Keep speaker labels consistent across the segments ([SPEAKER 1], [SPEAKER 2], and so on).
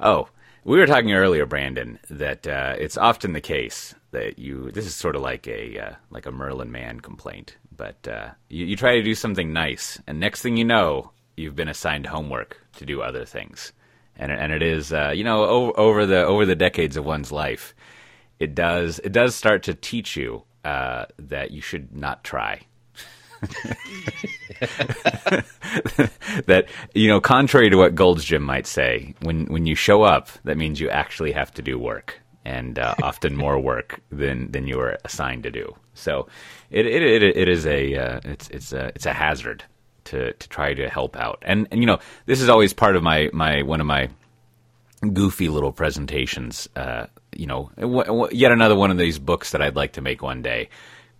[SPEAKER 1] Oh, we were talking earlier, Brandon, that uh, it's often the case that you. This is sort of like a uh, like a Merlin Mann complaint, but uh, you, you try to do something nice, and next thing you know, you've been assigned homework to do other things, and and it is uh, you know over, over the over the decades of one's life, it does it does start to teach you uh, that you should not try. that you know, contrary to what Gold's Gym might say, when when you show up, that means you actually have to do work, and uh, often more work than than you were assigned to do. So, it it it, it is a uh, it's it's a it's a hazard to to try to help out, and and you know, this is always part of my my one of my goofy little presentations. Uh, you know, w- w- yet another one of these books that I'd like to make one day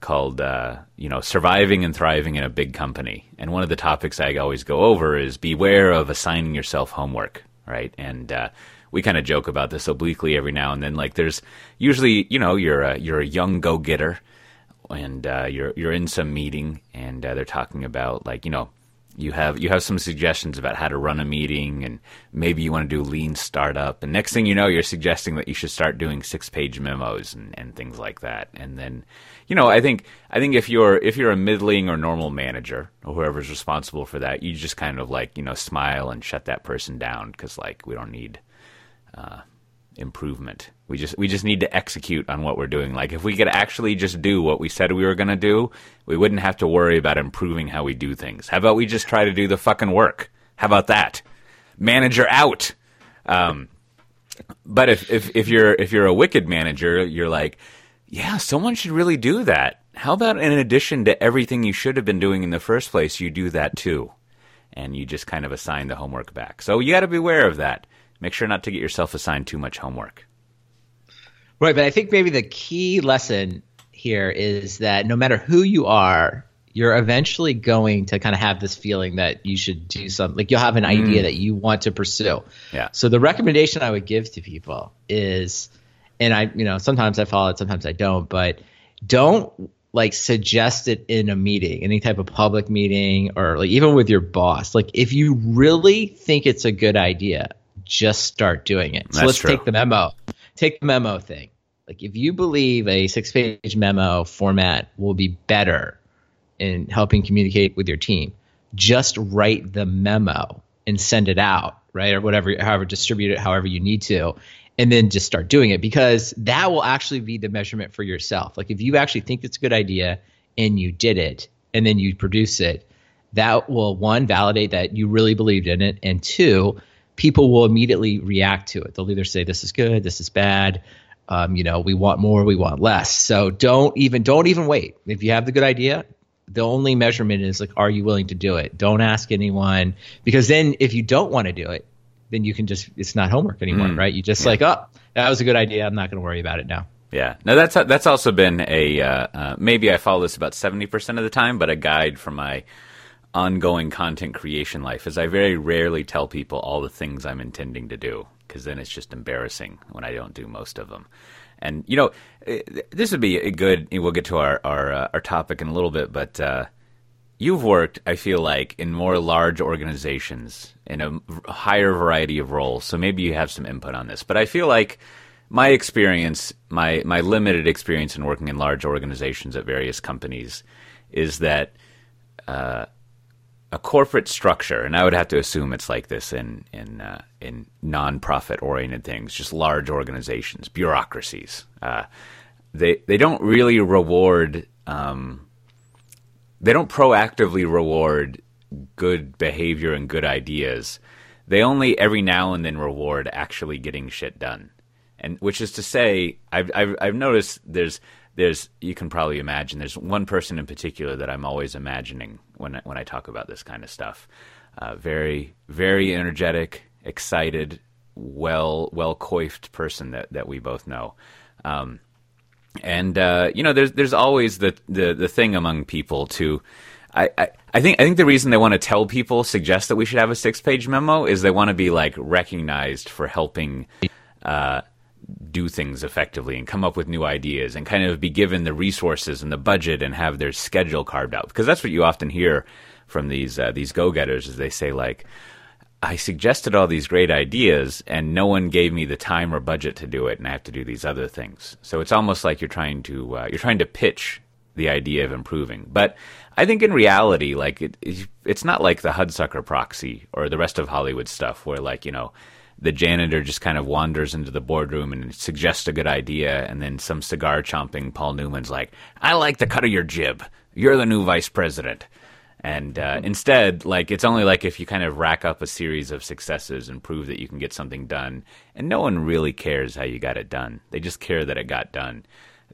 [SPEAKER 1] called uh, you know surviving and thriving in a big company. And one of the topics i always go over is beware of assigning yourself homework right? And uh, we kind of joke about this obliquely every now and then. Like there's usually you know you're a, you're a young go-getter and uh, you're you're in some meeting and uh, they're talking about like you know you have you have some suggestions about how to run a meeting and maybe you want to do lean startup. And next thing you know you're suggesting that you should start doing six page memos and, and things like that. And then you know i think i think if you're if you're a middling or normal manager or whoever's responsible for that you just kind of like you know smile and shut that person down because like we don't need uh, improvement. We just we just need to execute on what we're doing. Like if we could actually just do what we said we were going to do, we wouldn't have to worry about improving how we do things. How about we just try to do the fucking work? How about that? Manager out. Um, but if, if if you're if you're a wicked manager, you're like, yeah, someone should really do that. How about in addition to everything you should have been doing in the first place, you do that too, and you just kind of assign the homework back. So you got to be aware of that make sure not to get yourself assigned too much homework.
[SPEAKER 2] Right, but I think maybe the key lesson here is that no matter who you are, you're eventually going to kind of have this feeling that you should do something. Like you'll have an idea mm. that you want to pursue.
[SPEAKER 1] Yeah.
[SPEAKER 2] So the recommendation I would give to people is, and I, you know, sometimes I follow it, sometimes I don't, but don't like suggest it in a meeting, any type of public meeting, or like even with your boss. Like if you really think it's a good idea, just start doing it. So That's let's true. take the memo. Take the memo thing. Like if you believe a six page memo format will be better in helping communicate with your team, just write the memo and send it out, right? Or whatever, however, distribute it however you need to. And then just start doing it because that will actually be the measurement for yourself. Like if you actually think it's a good idea and you did it and then you produce it, that will one validate that you really believed in it. And two, people will immediately react to it. They'll either say this is good, this is bad. Um, you know, we want more, we want less. So don't even don't even wait. If you have the good idea, the only measurement is like, are you willing to do it? Don't ask anyone because then if you don't want to do it, then you can just it's not homework anymore, mm. right? You just yeah. like, oh, that was a good idea. I'm not going to worry about it now.
[SPEAKER 1] Yeah, no, that's that's also been a uh, uh, maybe I follow this about seventy percent of the time, but a guide for my ongoing content creation life is I very rarely tell people all the things I'm intending to do because then it's just embarrassing when I don't do most of them. And you know, eh, this would be a good. We'll get to our our, uh, our topic in a little bit, but uh, you've worked, I feel like, in more large organizations in a higher variety of roles. So maybe you have some input on this. But I feel like my experience, my my limited experience in working in large organizations at various companies, is that uh, a corporate structure, and I would have to assume it's like this in in uh, in nonprofit oriented things, just large organizations, bureaucracies. Uh, they they don't really reward. Um, they don't proactively reward good behavior and good ideas. They only every now and then reward actually getting shit done, and which is to say, I've I've, I've noticed there's there's you can probably imagine there's one person in particular that I'm always imagining when when I talk about this kind of stuff. Uh, very very energetic, excited, well well coiffed person that that we both know. Um, and uh, you know, there's there's always the, the the thing among people to. I, I, I think I think the reason they want to tell people suggest that we should have a six page memo is they want to be like recognized for helping uh, do things effectively and come up with new ideas and kind of be given the resources and the budget and have their schedule carved out because that's what you often hear from these uh, these go getters is they say like I suggested all these great ideas and no one gave me the time or budget to do it and I have to do these other things. So it's almost like you're trying to uh, you're trying to pitch the idea of improving. But I think in reality like it, it's not like the Hudsucker proxy or the rest of Hollywood stuff where like, you know, the janitor just kind of wanders into the boardroom and suggests a good idea and then some cigar chomping Paul Newman's like, "I like the cut of your jib. You're the new vice president." And uh, instead, like it's only like if you kind of rack up a series of successes and prove that you can get something done, and no one really cares how you got it done. They just care that it got done,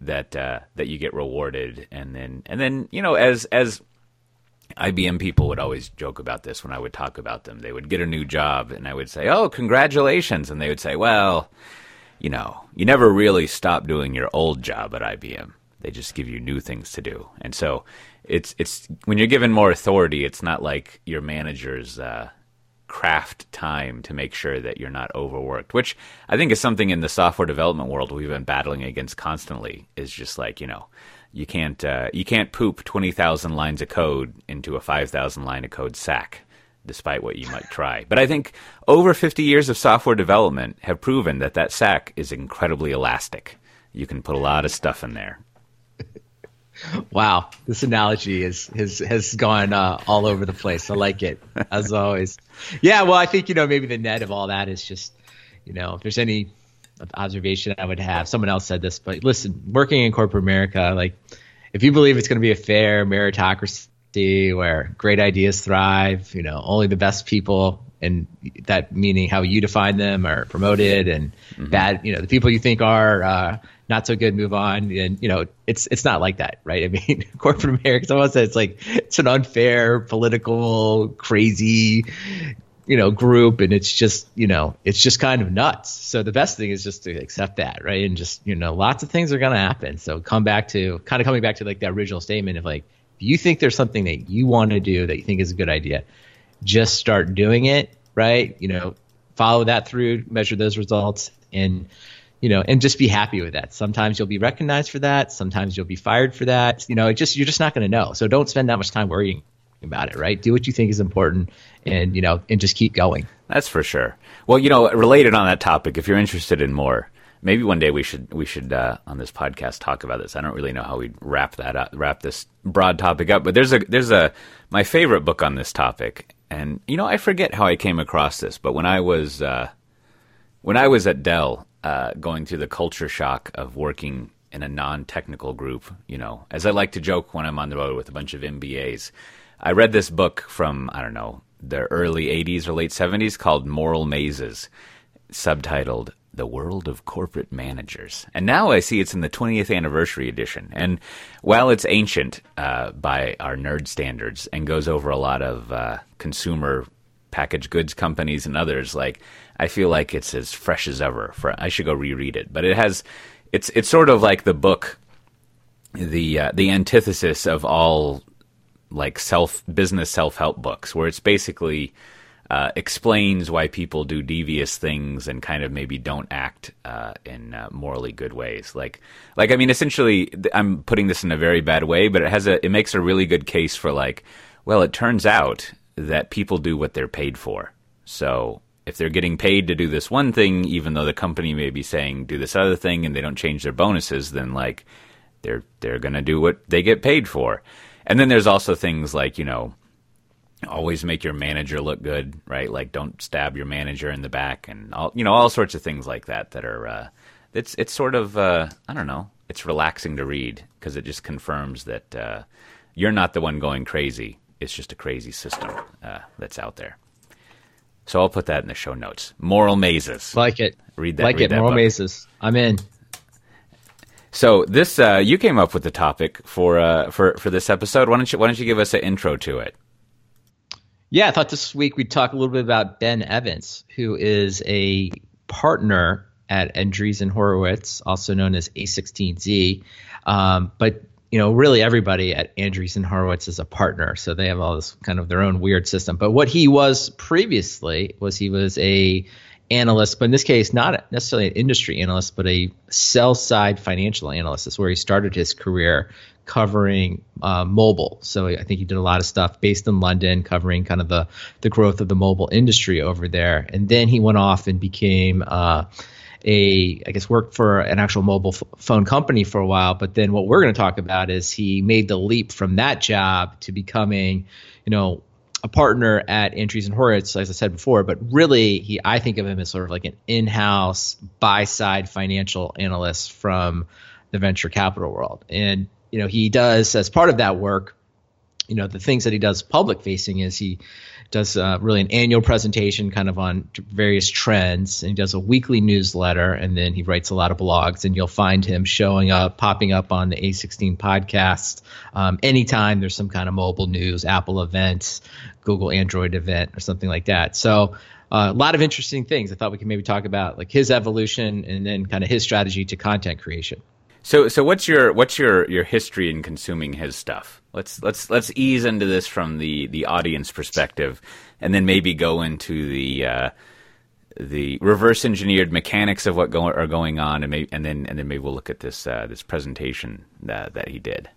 [SPEAKER 1] that uh, that you get rewarded, and then and then you know as as IBM people would always joke about this when I would talk about them. They would get a new job, and I would say, "Oh, congratulations!" And they would say, "Well, you know, you never really stop doing your old job at IBM. They just give you new things to do." And so it's it's when you're given more authority, it's not like your manager's uh, craft time to make sure that you're not overworked, which I think is something in the software development world we've been battling against constantly. Is just like you know, you can't uh, you can't poop twenty thousand lines of code into a five thousand line of code sack. Despite what you might try, but I think over 50 years of software development have proven that that sack is incredibly elastic. You can put a lot of stuff in there,
[SPEAKER 2] Wow, this analogy is has has gone uh, all over the place. I like it as always. Yeah, well, I think you know maybe the net of all that is just you know if there's any observation I would have. Someone else said this, but listen, working in corporate America, like if you believe it's going to be a fair meritocracy where great ideas thrive, you know, only the best people and that meaning how you define them are promoted and mm-hmm. bad, you know, the people you think are uh, not so good, move on. And you know, it's it's not like that, right? I mean, corporate America. Someone said it's like it's an unfair, political, crazy, you know, group, and it's just you know, it's just kind of nuts. So the best thing is just to accept that, right? And just you know, lots of things are going to happen. So come back to kind of coming back to like the original statement of like, if you think there's something that you want to do that you think is a good idea, just start doing it, right? You know, follow that through, measure those results, and you know, and just be happy with that. Sometimes you'll be recognized for that. Sometimes you'll be fired for that. You know, it just you're just not going to know. So don't spend that much time worrying about it. Right? Do what you think is important, and you know, and just keep going.
[SPEAKER 1] That's for sure. Well, you know, related on that topic, if you're interested in more, maybe one day we should we should uh, on this podcast talk about this. I don't really know how we'd wrap that up, wrap this broad topic up, but there's a there's a my favorite book on this topic, and you know, I forget how I came across this, but when I was uh, when I was at Dell uh, going through the culture shock of working in a non-technical group. You know, as I like to joke when I'm on the road with a bunch of MBAs, I read this book from I don't know the early '80s or late '70s called Moral Mazes, subtitled "The World of Corporate Managers." And now I see it's in the 20th anniversary edition. And while it's ancient uh, by our nerd standards and goes over a lot of uh, consumer packaged goods companies and others, like I feel like it's as fresh as ever. For I should go reread it, but it has it's it's sort of like the book, the uh, the antithesis of all like self business self help books, where it's basically uh, explains why people do devious things and kind of maybe don't act uh, in uh, morally good ways. Like, like I mean, essentially, I'm putting this in a very bad way, but it has a it makes a really good case for like, well, it turns out that people do what they're paid for. So if they're getting paid to do this one thing, even though the company may be saying do this other thing, and they don't change their bonuses, then like they're they're gonna do what they get paid for. And then there's also things like you know always make your manager look good, right? Like don't stab your manager in the back, and all you know all sorts of things like that that are uh, it's it's sort of uh, I don't know it's relaxing to read because it just confirms that uh, you're not the one going crazy. It's just a crazy system uh, that's out there. So I'll put that in the show notes. Moral mazes.
[SPEAKER 2] Like it.
[SPEAKER 1] Read that.
[SPEAKER 2] Like
[SPEAKER 1] read
[SPEAKER 2] it.
[SPEAKER 1] That
[SPEAKER 2] Moral
[SPEAKER 1] book.
[SPEAKER 2] mazes. I'm in.
[SPEAKER 1] So this, uh, you came up with the topic for uh, for for this episode. Why don't you Why don't you give us an intro to it?
[SPEAKER 2] Yeah, I thought this week we'd talk a little bit about Ben Evans, who is a partner at Andreessen Horowitz, also known as A16Z. Um, but you know, really everybody at Andreessen Horowitz is a partner, so they have all this kind of their own weird system. But what he was previously was he was a analyst, but in this case, not necessarily an industry analyst, but a sell side financial analyst. Is where he started his career covering uh, mobile. So I think he did a lot of stuff based in London, covering kind of the the growth of the mobile industry over there. And then he went off and became uh, a I guess worked for an actual mobile f- phone company for a while. But then what we're going to talk about is he made the leap from that job to becoming, you know, a partner at Andreessen Horowitz, as I said before, but really, he I think of him as sort of like an in-house buy-side financial analyst from the venture capital world. And you know, he does as part of that work, you know, the things that he does public facing is he does uh, really an annual presentation kind of on various trends and he does a weekly newsletter and then he writes a lot of blogs and you'll find him showing up popping up on the a16 podcast um, anytime there's some kind of mobile news apple events google android event or something like that. So uh, a lot of interesting things. I thought we could maybe talk about like his evolution and then kind of his strategy to content creation.
[SPEAKER 1] So, so what's your what's your, your history in consuming his stuff? Let's let's let's ease into this from the, the audience perspective, and then maybe go into the uh, the reverse engineered mechanics of what go, are going on, and maybe and then and then maybe we'll look at this uh, this presentation that that he did.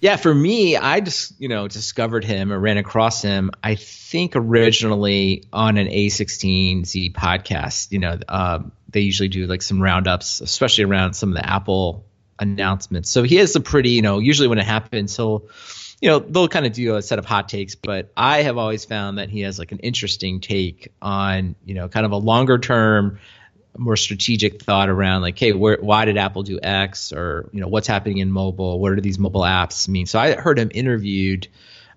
[SPEAKER 2] Yeah, for me, I just you know discovered him or ran across him. I think originally on an A16Z podcast. You know, um, they usually do like some roundups, especially around some of the Apple announcements. So he has a pretty, you know, usually when it happens, he'll, you know, they'll kind of do a set of hot takes. But I have always found that he has like an interesting take on, you know, kind of a longer term, more strategic thought around like, hey, where, why did Apple do X, or you know, what's happening in mobile? What do these mobile apps mean? So I heard him interviewed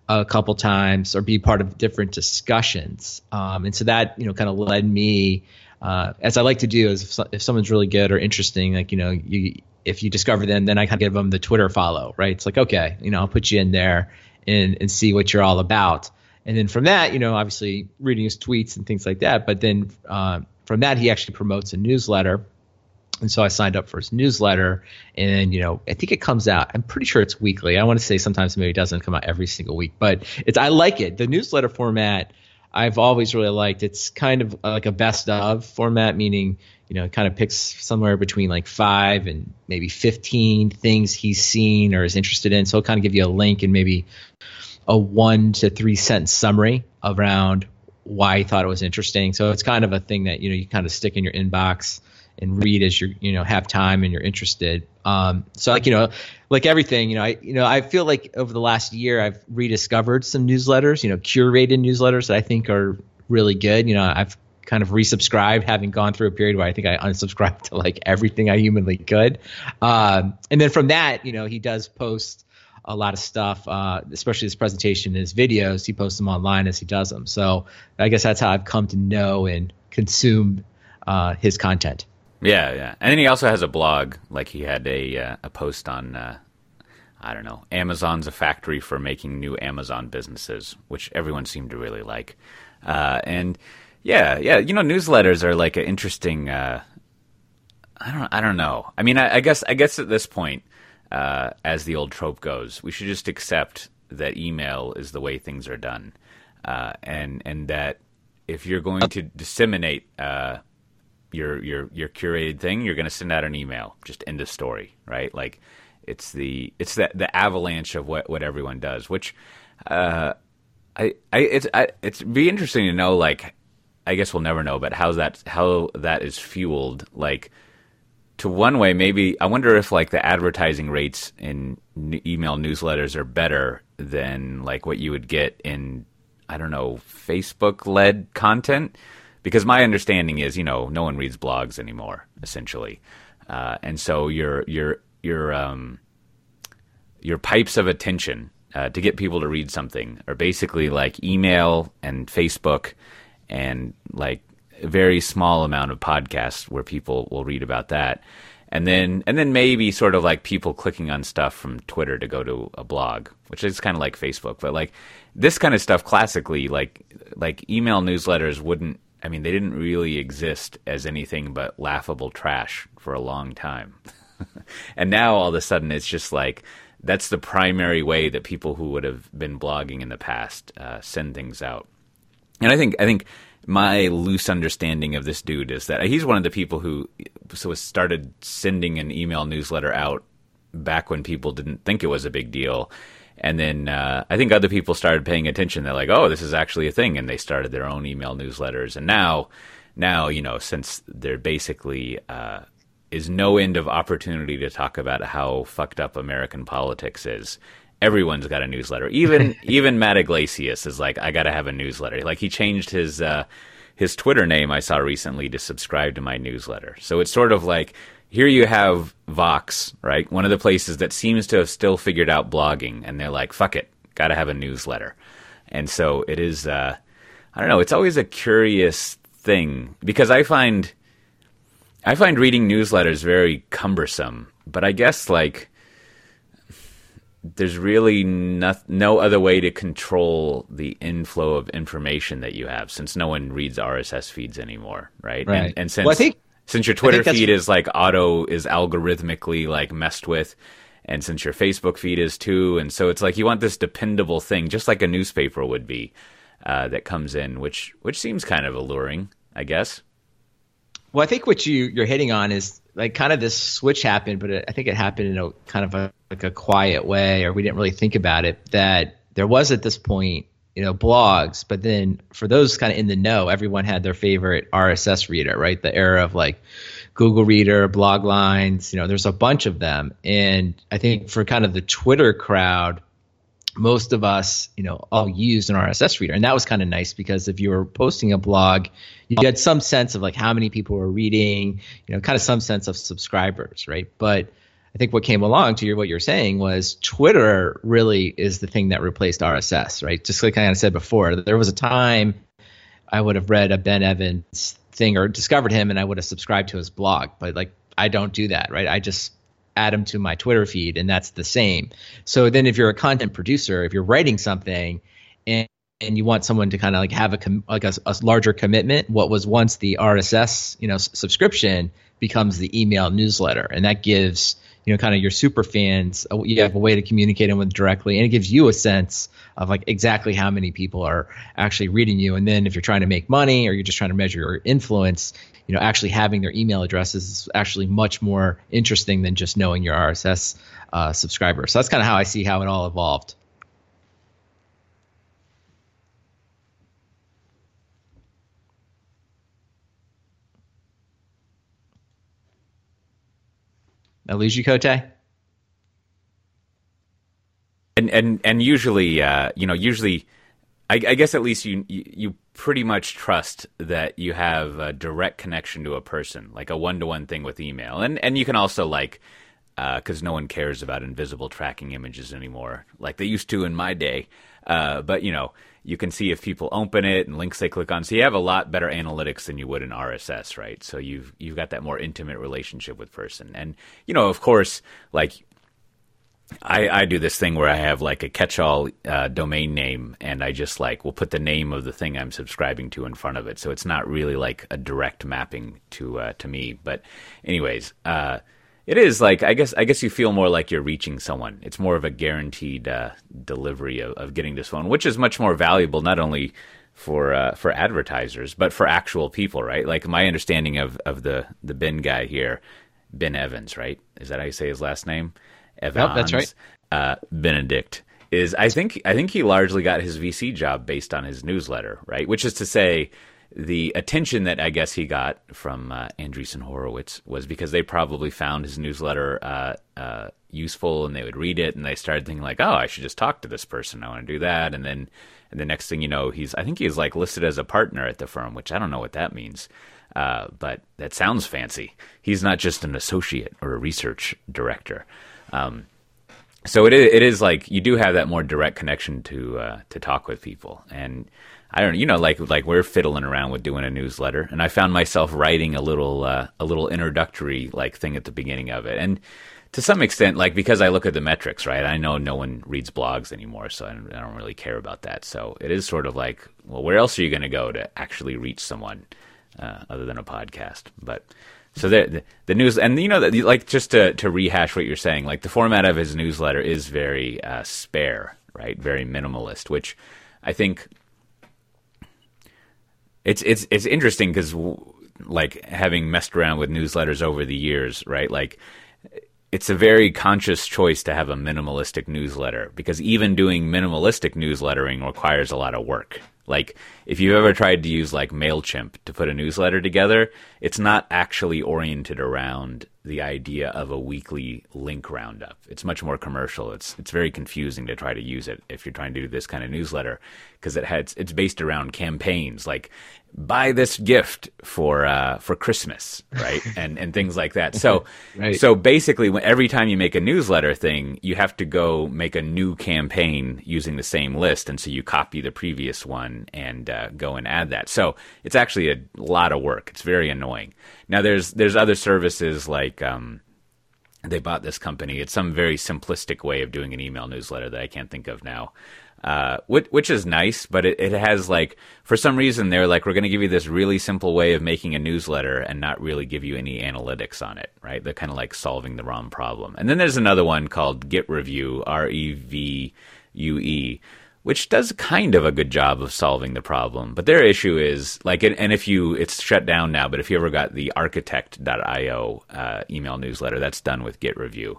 [SPEAKER 2] a couple times or be part of different discussions, um, and so that you know kind of led me uh, as I like to do, is if, if, someone's really good or interesting, like you know, you if you discover them, then I kind of give them the Twitter follow, right? It's like okay, you know, I'll put you in there and and see what you're all about, and then from that, you know, obviously reading his tweets and things like that. But then uh, from that, he actually promotes a newsletter. And so I signed up for his newsletter, and you know, I think it comes out. I'm pretty sure it's weekly. I want to say sometimes maybe it doesn't come out every single week, but it's I like it. The newsletter format I've always really liked. It's kind of like a best of format, meaning you know, it kind of picks somewhere between like five and maybe fifteen things he's seen or is interested in. So it'll kind of give you a link and maybe a one to three sentence summary around why he thought it was interesting. So it's kind of a thing that you know you kind of stick in your inbox and read as you you know have time and you're interested. Um, so like you know, like everything, you know, I you know I feel like over the last year I've rediscovered some newsletters, you know, curated newsletters that I think are really good. You know, I've kind of resubscribed, having gone through a period where I think I unsubscribed to like everything I humanly could. Um, and then from that, you know, he does post a lot of stuff, uh, especially his presentation, his videos. He posts them online as he does them. So I guess that's how I've come to know and consume uh, his content.
[SPEAKER 1] Yeah, yeah. And then he also has a blog. Like he had a uh, a post on uh, I don't know, Amazon's a factory for making new Amazon businesses, which everyone seemed to really like. Uh, and yeah, yeah, you know, newsletters are like an interesting. Uh, I don't, I don't know. I mean, I, I guess, I guess at this point, uh, as the old trope goes, we should just accept that email is the way things are done, uh, and and that if you're going to disseminate your your your curated thing, you're going to send out an email. Just end of story, right? Like it's the it's the the avalanche of what what everyone does. Which uh, I I it's I, it's be interesting to know. Like I guess we'll never know, but how that how that is fueled. Like to one way, maybe I wonder if like the advertising rates in email newsletters are better than like what you would get in I don't know Facebook led content because my understanding is, you know, no one reads blogs anymore, essentially, uh, and so your your your um, your pipes of attention uh, to get people to read something are basically like email and Facebook, and like a very small amount of podcasts where people will read about that. And then, and then maybe sort of like people clicking on stuff from Twitter to go to a blog, which is kind of like Facebook. But like this kind of stuff, classically, like like email newsletters wouldn't I mean, they didn't really exist as anything but laughable trash for a long time. and now all of a sudden it's just like that's the primary way that people who would have been blogging in the past uh, send things out. And I think I think my loose understanding of this dude is that he's one of the people who so started sending an email newsletter out back when people didn't think it was a big deal. And then uh, I think other people started paying attention. They're like, "Oh, this is actually a thing," and they started their own email newsletters. And now, now you know, since they're basically uh, is no end of opportunity to talk about how fucked up American politics is. Everyone's got a newsletter. Even even Matt Yglesias is like, I got to have a newsletter. Like he changed his uh, his Twitter name I saw recently to subscribe to my newsletter. So it's sort of like here you have Vox, right? One of the places that seems to have still figured out blogging, and they're like, fuck it, got to have a newsletter. And so it is. Uh, I don't know. It's always a curious thing because I find I find reading newsletters very cumbersome, but I guess like there's really no, no other way to control the inflow of information that you have since no one reads RSS feeds anymore, right?
[SPEAKER 2] Right.
[SPEAKER 1] And, and since
[SPEAKER 2] Well, I think-
[SPEAKER 1] since your Twitter feed is like auto is algorithmically like messed with, and since your Facebook feed is too, and so it's like you want this dependable thing, just like a newspaper would be, uh, that comes in, which which seems kind of alluring, I guess.
[SPEAKER 2] Well, I think what you you're hitting on is like kind of this switch happened, but it, I think it happened in a kind of a like a quiet way, or we didn't really think about it. That there was at this point, you know, blogs, but then for those kind of in the know, everyone had their favorite RSS reader, right? The era of like Google Reader, blog lines, you know, there's a bunch of them, and I think for kind of the Twitter crowd, most of us, you know, all used an RSS reader. And that was kind of nice because if you were posting a blog, you had some sense of like how many people were reading, you know, kind of some sense of subscribers, right? But I think what came along to your what you're saying was Twitter really is the thing that replaced RSS, right? Just like I kind of said before, there was a time I would have read a Ben Evans thing or discovered him and I would have subscribed to his blog, but like I don't do that, right? I just add him to my Twitter feed and that's the same. So then if you're a content producer, if you're writing something and and you want someone to kind of like have a com- like a, a larger commitment, what was once the RSS, you know, s- subscription becomes the email newsletter and that gives you know kind of your super fans you have a way to communicate them with directly and it gives you a sense of like exactly how many people are actually reading you. And then if you're trying to make money or you're just trying to measure your influence you know actually having their email addresses is actually much more interesting than just knowing your rss uh, subscribers. So that's kind of how i see how it all evolved You, Coté?
[SPEAKER 1] and and and usually, uh, you know, usually, I, I guess at least you, you pretty much trust that you have a direct connection to a person, like a one to one thing with email, and and you can also like. Because no one cares about invisible tracking images anymore, like they used to in my day. Uh, but you know, you can see if people open it and links they click on. So you have a lot better analytics than you would in RSS, right? So you've you've got that more intimate relationship with person, and you know, of course, like I, I do this thing where I have like a catch-all uh, domain name, and I just like will put the name of the thing I'm subscribing to in front of it, so it's not really like a direct mapping to uh, to me. But, anyways, uh, it is like I guess I guess you feel more like you're reaching someone. It's more of a guaranteed uh, delivery of, of getting this phone, which is much more valuable not only for uh, for advertisers but for actual people, right? Like my understanding of, of the the Ben guy here, Ben Evans, right? Is that how you say his last name? Evans.
[SPEAKER 2] that's right.
[SPEAKER 1] Uh, Benedict is I think I think he largely got his VC job based on his newsletter, right? Which is to say, the attention that I guess he got from uh, Andreessen Horowitz was because they probably found his newsletter uh, uh, useful and they would read it and they started thinking like, oh, I should just talk to this person. I want to do that, and then and the next thing you know, he's I think he's like listed as a partner at the firm, which I don't know what that means. Uh, but that sounds fancy. He's not just an associate or a research director. Um, so it is, it is like you do have that more direct connection to uh, to talk with people, and I don't you know like like we're fiddling around with doing a newsletter, and I found myself writing a little uh, a little introductory like thing at the beginning of it, and to some extent like because I look at the metrics, right? I know no one reads blogs anymore, so I don't, I don't really care about that. So it is sort of like, well, where else are you going to go to actually reach someone uh, other than a podcast? But so the, the the news, and you know that like just to to rehash what you're saying, like the format of his newsletter is very uh, spare, right? Very minimalist, which I think it's it's it's interesting because like having messed around with newsletters over the years, right? Like it's a very conscious choice to have a minimalistic newsletter because even doing minimalistic newslettering requires a lot of work. Like if you've ever tried to use like Mailchimp to put a newsletter together, it's not actually oriented around the idea of a weekly link roundup. It's much more commercial. It's it's very confusing to try to use it if you're trying to do this kind of newsletter because it has it's based around campaigns like buy this gift for uh, for Christmas, right? and and things like that. So right. so basically, when, every time you make a newsletter thing, you have to go make a new campaign using the same list, and so you copy the previous one and uh, go and add that. So it's actually a lot of work. It's very annoying. Now there's there's other services like. Um, they bought this company. It's some very simplistic way of doing an email newsletter that I can't think of now uh, which, which is nice, but it, it has like, for some reason, they're like, we're going to give you this really simple way of making a newsletter and not really give you any analytics on it, right? They're kind of like solving the wrong problem. And then there's another one called Get Revue, R E V U E, which does kind of a good job of solving the problem. But their issue is like, and if you, it's shut down now, but if you ever got the architect.io uh, email newsletter, that's done with Get Revue,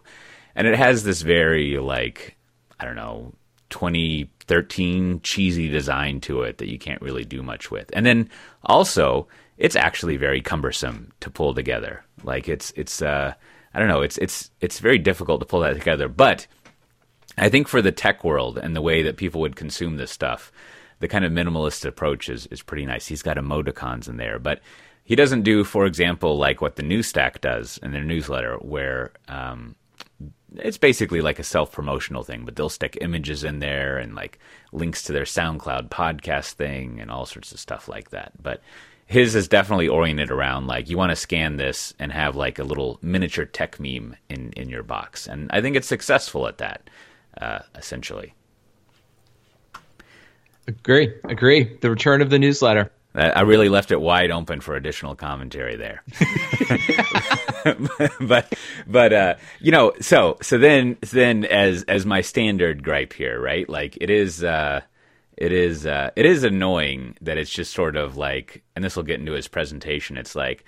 [SPEAKER 1] And it has this very like, I don't know, 2013 cheesy design to it that you can't really do much with. And then also, it's actually very cumbersome to pull together. Like it's it's uh I don't know, it's it's it's very difficult to pull that together, but I think for the tech world and the way that people would consume this stuff, the kind of minimalist approach is, is pretty nice. He's got emoticons in there, but he doesn't do, for example, like what the New Stack does in their newsletter, where um, it's basically like a self promotional thing, but they'll stick images in there and like links to their SoundCloud podcast thing and all sorts of stuff like that. But his is definitely oriented around like you want to scan this and have like a little miniature Techmeme in in your box, and I think it's successful at that, uh, essentially.
[SPEAKER 2] Agree, agree. The return of the newsletter.
[SPEAKER 1] I really left it wide open for additional commentary there. but but uh, you know, so so then then as as my standard gripe here, right? Like it is uh, it is uh, it is annoying that it's just sort of like, and this will get into his presentation. It's like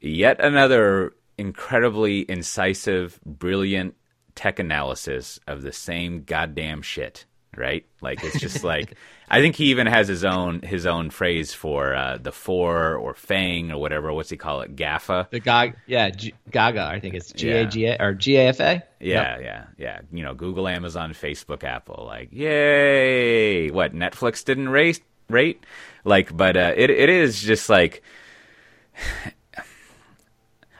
[SPEAKER 1] yet another incredibly incisive, brilliant tech analysis of the same goddamn shit right? Like it's just like I think he even has his own his own phrase for uh, the four or Fang or whatever. What's he call it? Gaffa.
[SPEAKER 2] The Gag, yeah, G- Gaga. I think it's G A G A or G A F A.
[SPEAKER 1] Yeah, yep. yeah, yeah. You know, Google, Amazon, Facebook, Apple. Like, yay! What Netflix didn't rate rate? Like, but uh, it it is just like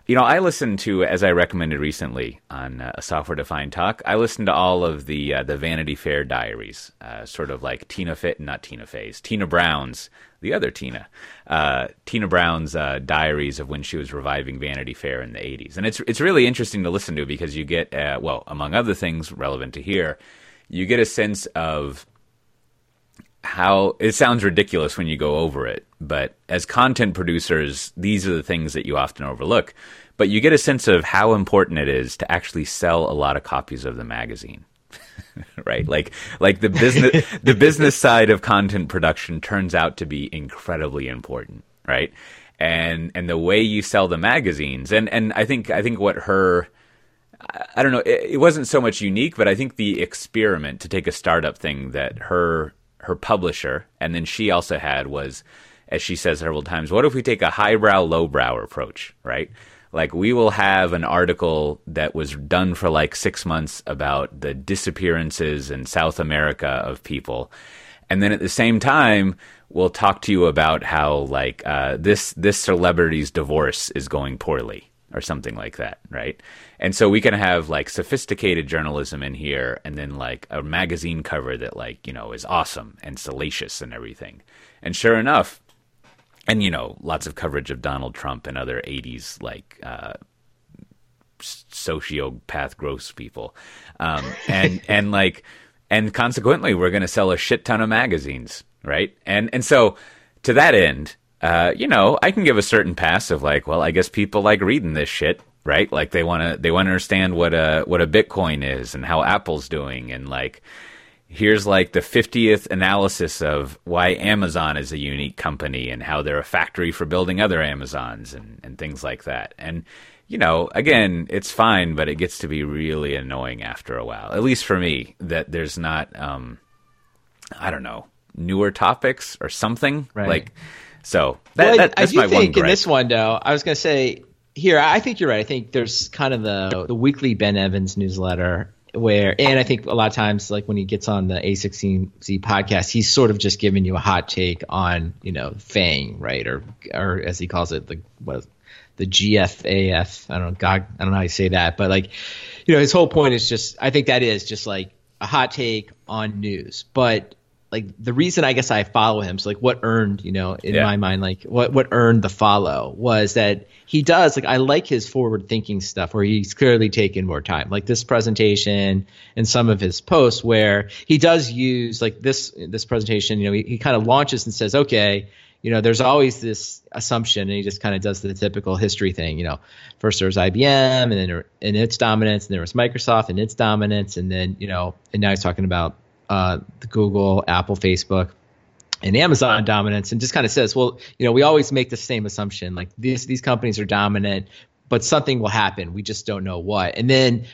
[SPEAKER 1] you know, I listened to, as I recommended recently on uh, a software defined talk, I listened to all of the uh, the Vanity Fair diaries, uh, sort of like Tina Fit, not Tina Fey's, Tina Brown's, the other Tina, uh, Tina Brown's uh, diaries of when she was reviving Vanity Fair in the '80s, and it's it's really interesting to listen to because you get, uh, well, among other things relevant to here, you get a sense of how it sounds ridiculous when you go over it, but as content producers, these are the things that you often overlook. But you get a sense of how important it is to actually sell a lot of copies of the magazine. right? Like like the business the business side of content production turns out to be incredibly important, right? And and the way you sell the magazines and and I think I think what her I don't know, it, it wasn't so much unique, but I think the experiment to take a startup thing that her her publisher, and then she also had was, as she says several times, what if we take a highbrow, lowbrow approach, right? Like we will have an article that was done for like six months about the disappearances in South America of people, and then at the same time we'll talk to you about how like uh, this this celebrity's divorce is going poorly or something like that, right? And so we can have like sophisticated journalism in here and then like a magazine cover that like, you know, is awesome and salacious and everything. And sure enough, and you know, lots of coverage of Donald Trump and other 80s like uh, sociopath gross people. Um, and and like and consequently we're going to sell a shit ton of magazines, right? And and so to that end, uh, you know, I can give a certain pass of like, well, I guess people like reading this shit, right? Like they want to they want to understand what a what a Bitcoin is and how Apple's doing and like here's like the 50th analysis of why Amazon is a unique company and how they're a factory for building other Amazons and, and things like that. And, you know, again, it's fine, but it gets to be really annoying after a while, at least for me, that there's not, um, I don't know, newer topics or something. Right. Like, so that, well, that, that's I do
[SPEAKER 2] my
[SPEAKER 1] think
[SPEAKER 2] in this one, though, I was going to say, here, I think you're right. I think there's kind of the the weekly Ben Evans newsletter where and I think a lot of times like when he gets on the A16Z podcast, he's sort of just giving you a hot take on, you know, Fang, right? Or or as he calls it, the what the GFAF. I don't know, God, I don't know how you say that, but like, you know, his whole point is just I think that is just like a hot take on news. But like the reason I guess I follow him, so like what earned, you know, in yeah. my mind, like what what earned the follow was that he does like I like his forward thinking stuff where he's clearly taken more time, like this presentation and some of his posts where he does use like this this presentation, you know, he, he kind of launches and says, okay, you know, there's always this assumption, and he just kind of does the typical history thing. You know, first there was IBM, and then and its dominance, and there was Microsoft and its dominance, and then you know, and now he's talking about uh, Google, Apple, Facebook, and Amazon dominance, and just kind of says, well, you know, we always make the same assumption, like these these companies are dominant, but something will happen, we just don't know what. And then,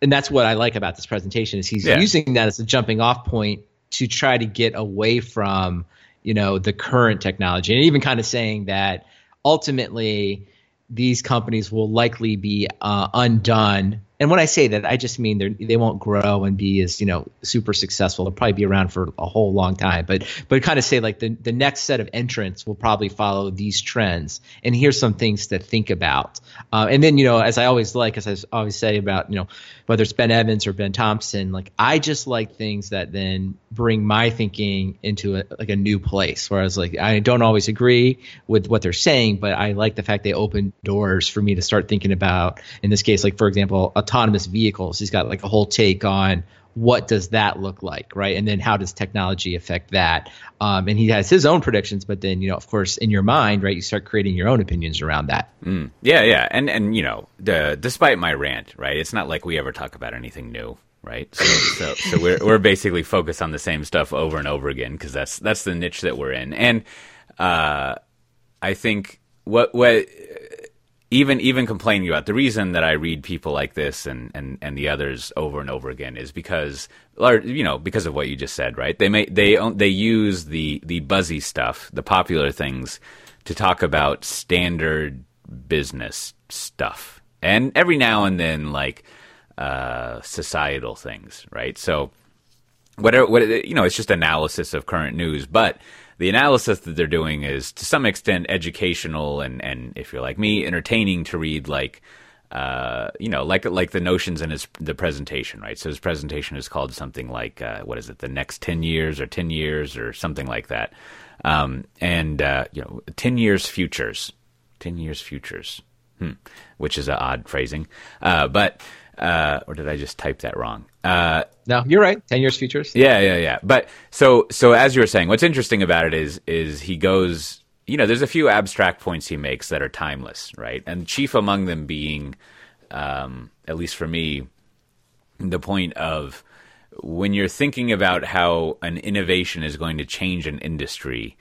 [SPEAKER 2] and that's what I like about this presentation is he's yeah. using that as a jumping off point to try to get away from, you know, the current technology, and even kind of saying that ultimately these companies will likely be uh, undone and when I say that, I just mean they they won't grow and be as you know super successful. They'll probably be around for a whole long time. But but kind of say like the the next set of entrants will probably follow these trends. And here's some things to think about. Uh, and then you know as I always like as I always say about you know whether it's Ben Evans or Ben Thompson, like I just like things that then bring my thinking into a, like a new place. Whereas like I don't always agree with what they're saying, but I like the fact they open doors for me to start thinking about. In this case, like for example, autonomous vehicles. He's got like a whole take on what does that look like, right? And then how does technology affect that? Um, and he has his own predictions, but then you know, of course, in your mind, right, you start creating your own opinions around that.
[SPEAKER 1] Mm. Yeah, yeah, and and you know, the, despite my rant, right, it's not like we ever talk about anything new, right? So so, so we're we're basically focused on the same stuff over and over again because that's that's the niche that we're in, and uh, I think what what even even complaining about. The reason that I read people like this and, and, and the others over and over again is because you know because of what you just said right? They may they they use the the buzzy stuff the popular things to talk about standard business stuff. And every now and then like uh, societal things right? So whatever what you know it's just analysis of current news. But the analysis that they're doing is to some extent educational and, and if you're like me, entertaining to read like uh, you know, like like the notions in his the presentation, right? So his presentation is called something like uh, what is it, the next ten years or ten years or something like that, um, and uh, you know, ten years futures, ten years futures, hmm, which is an odd phrasing, uh, but uh, or did I just type that wrong?
[SPEAKER 2] Uh, no, you're right. Ten years futures.
[SPEAKER 1] Yeah, yeah, yeah. But so so as you were saying, what's interesting about it is is he goes. You know, there's a few abstract points he makes that are timeless, right? And chief among them being, um, at least for me, the point of when you're thinking about how an innovation is going to change an industry,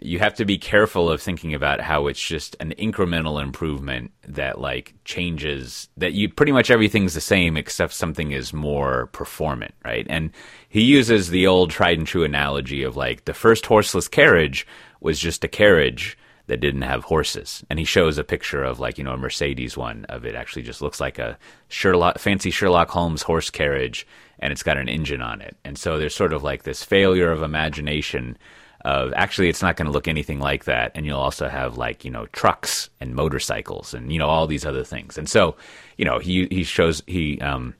[SPEAKER 1] you have to be careful of thinking about how it's just an incremental improvement that like changes that you pretty much everything's the same except something is more performant, right? And he uses the old tried and true analogy of like the first horseless carriage was just a carriage that didn't have horses. And he shows a picture of like, you know, a Mercedes one of it actually just looks like a Sherlock fancy Sherlock Holmes horse carriage and it's got an engine on it. And so there's sort of like this failure of imagination of actually it's not going to look anything like that and you'll also have like you know trucks and motorcycles and you know all these other things. And so you know he he shows he um,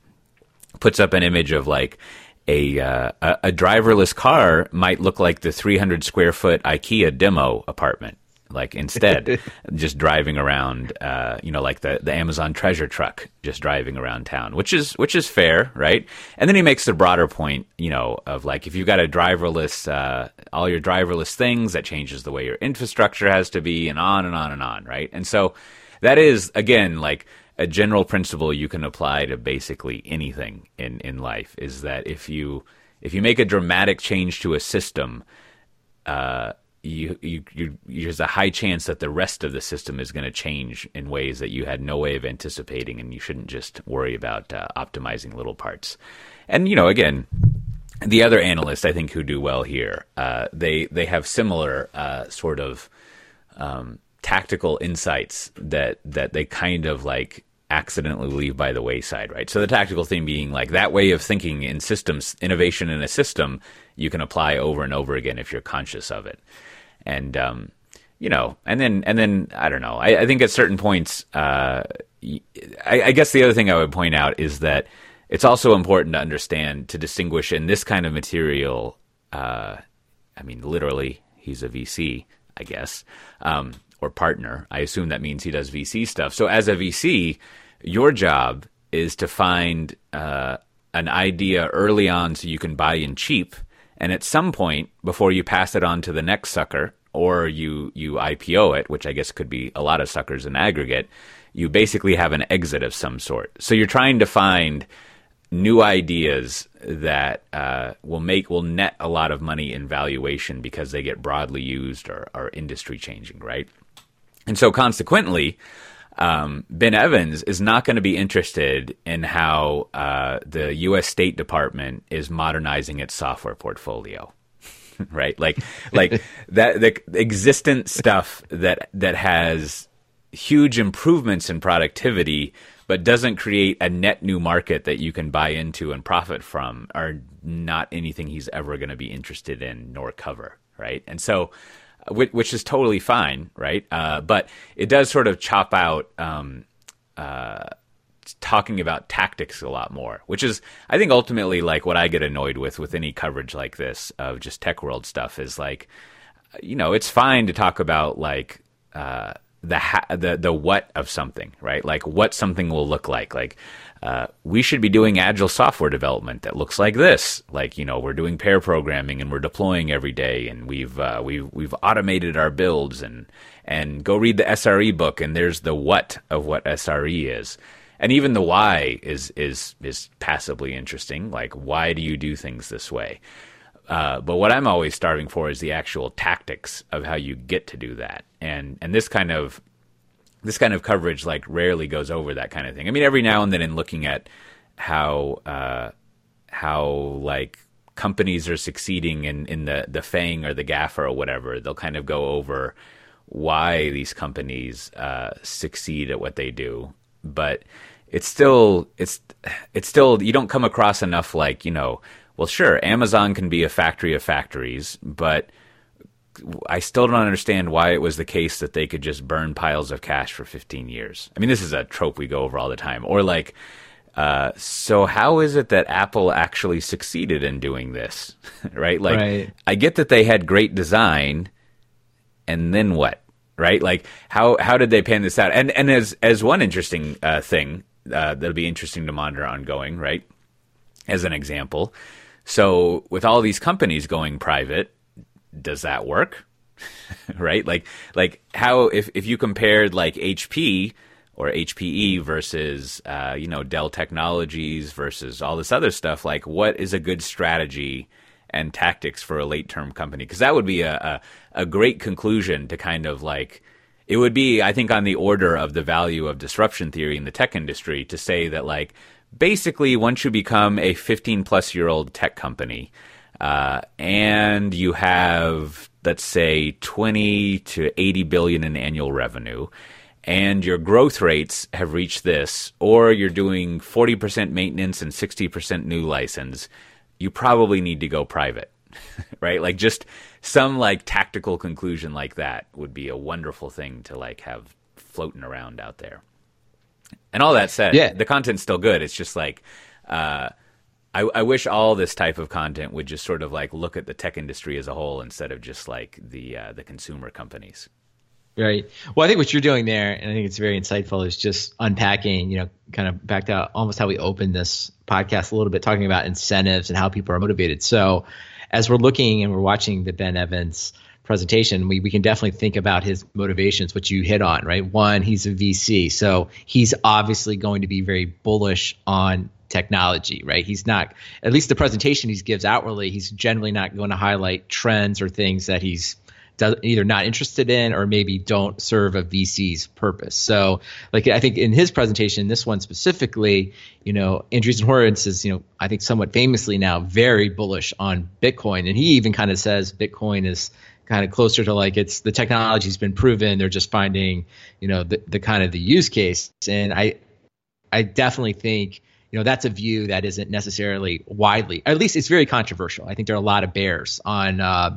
[SPEAKER 1] puts up an image of like a, uh, a driverless car might look like the 300 square foot IKEA demo apartment like instead just driving around uh, you know like the, the amazon treasure truck just driving around town which is which is fair right? And then he makes the broader point you know of like if you've got a driverless uh, all your driverless things that changes the way your infrastructure has to be and on and on and on right? And so that is again like a general principle you can apply to basically anything in in life is that if you if you make a dramatic change to a system, uh, you, you, you, there's a high chance that the rest of the system is going to change in ways that you had no way of anticipating, and you shouldn't just worry about uh, optimizing little parts. And you know, again, the other analysts I think who do well here, uh, they they have similar uh, sort of um, tactical insights that that they kind of like accidentally leave by the wayside, right? So the tactical thing being like that way of thinking in systems, innovation in a system, you can apply over and over again if you're conscious of it and um, you know, and then and then I don't know. I, I think at certain points, uh, I, I, guess the other thing I would point out is that it's also important to understand to distinguish in this kind of material. Uh, I mean, literally, he's a VC, I guess, um, or partner. I assume that means he does VC stuff. So as a VC, your job is to find uh, an idea early on so you can buy in cheap and at some point before you pass it on to the next sucker or you you IPO it, which I guess could be a lot of suckers in aggregate, you basically have an exit of some sort. So you're trying to find new ideas that uh, will make will net a lot of money in valuation because they get broadly used or are industry changing, right? And so consequently, um, Ben Evans is not going to be interested in how uh, the U.S. State Department is modernizing its software portfolio. right, like like that the existent stuff that that has huge improvements in productivity, but doesn't create a net new market that you can buy into and profit from, are not anything he's ever going to be interested in nor cover. Right, and so which, which is totally fine, right? Uh, but it does sort of chop out um, uh, talking about tactics a lot more, which is, I think, ultimately like what I get annoyed with with any coverage like this of just tech world stuff is like, you know, it's fine to talk about like. Uh, the ha- the the what of something, right? Like what something will look like. Like uh, we should be doing agile software development that looks like this. Like you know, we're doing pair programming and we're deploying every day, and we've uh, we've we've automated our builds and and go read the SRE book, and there's the what of what SRE is, and even the why is is is passively interesting. Like why do you do things this way? Uh, but what I'm always starving for is the actual tactics of how you get to do that, and and this kind of this kind of coverage like rarely goes over that kind of thing. I mean, every now and then in looking at how uh, how like companies are succeeding in, in the the FANG or the gaffer or whatever, they'll kind of go over why these companies uh, succeed at what they do. But it's still it's it's still you don't come across enough like you know well sure Amazon can be a factory of factories, but I still don't understand why it was the case that they could just burn piles of cash for 15 years. I mean, this is a trope we go over all the time. Or like, uh, so how is it that Apple actually succeeded in doing this? right? Like, right. I get that they had great design, and then what? Right? Like, how how did they pan this out? And and as as one interesting uh, thing uh, that'll be interesting to monitor ongoing, right? As an example, so with all these companies going private does that work? right? Like like how if if you compared like HP or HPE versus uh, you know Dell Technologies versus all this other stuff, like what is a good strategy and tactics for a late term company? Because that would be a, a a great conclusion to kind of like it would be I think on the order of the value of disruption theory in the tech industry to say that like basically once you become a 15 plus year old tech company uh, and you have let's say 20 to 80 billion in annual revenue and your growth rates have reached this or you're doing 40% maintenance and 60% new license you probably need to go private right like just some like tactical conclusion like that would be a wonderful thing to like have floating around out there and all that said yeah. the content's still good it's just like uh, I, I, wish all this type of content would just sort of like look at the tech industry as a whole instead of just like the uh, the consumer companies.
[SPEAKER 2] Right. Well, I think what you're doing there, and I think it's very insightful, is just unpacking, you know, kind of back to almost how we opened this podcast a little bit, talking about incentives and how people are motivated. So, as we're looking and we're watching the Ben Evans presentation, we, we can definitely think about his motivations, which you hit on, right? One, he's a VC. So he's obviously going to be very bullish on technology, right? He's not, at least the presentation he gives outwardly, he's generally not going to highlight trends or things that he's does, either not interested in or maybe don't serve a VC's purpose. So, like I think in his presentation, this one specifically, you know, Andreessen Horowitz is, you know, I think somewhat famously now very bullish on Bitcoin, and he even kind of says Bitcoin is kind of closer to like it's the technology's been proven. They're just finding, you know, the, the kind of the use case, and I, I definitely think you know that's a view that isn't necessarily widely at least it's very controversial i think there are a lot of bears on uh,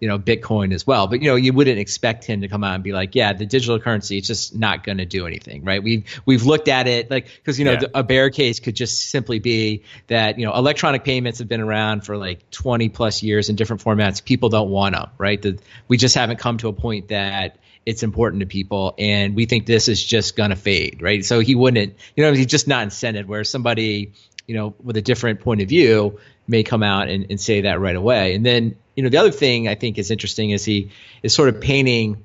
[SPEAKER 2] you know bitcoin as well. But you know you wouldn't expect him to come out and be like yeah the digital currency it's just not going to do anything right? We've we've looked at it like because you know yeah. a bear case could just simply be that you know electronic payments have been around for like 20 plus years in different formats. People don't want them right? The, we just haven't come to a point that it's important to people and we think this is just going to fade right? So he wouldn't you know he's just not incented where somebody you know with a different point of view may come out and, and say that right away. And then you know, the other thing I think is interesting is he is sort of painting,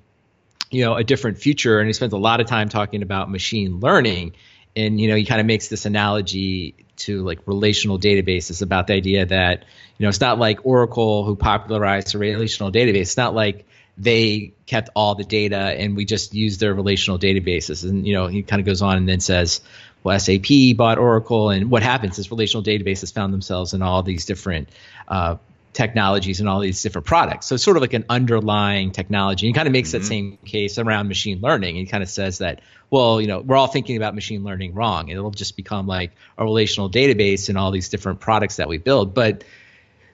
[SPEAKER 2] you know, a different future, and he spends a lot of time talking about machine learning, and you know, he kind of makes this analogy to like relational databases about the idea that you know it's not like Oracle who popularized a relational database. It's not like they kept all the data and we just used their relational databases. And you know, he kind of goes on and then says, well, SAP bought Oracle, and what happens is relational databases found themselves in all these different uh, technologies and all these different products. So it's sort of like an underlying technology. He kind of makes mm-hmm. that same case around machine learning. He kind of says that, well, you know, we're all thinking about machine learning wrong. It'll just become like a relational database and all these different products that we build. But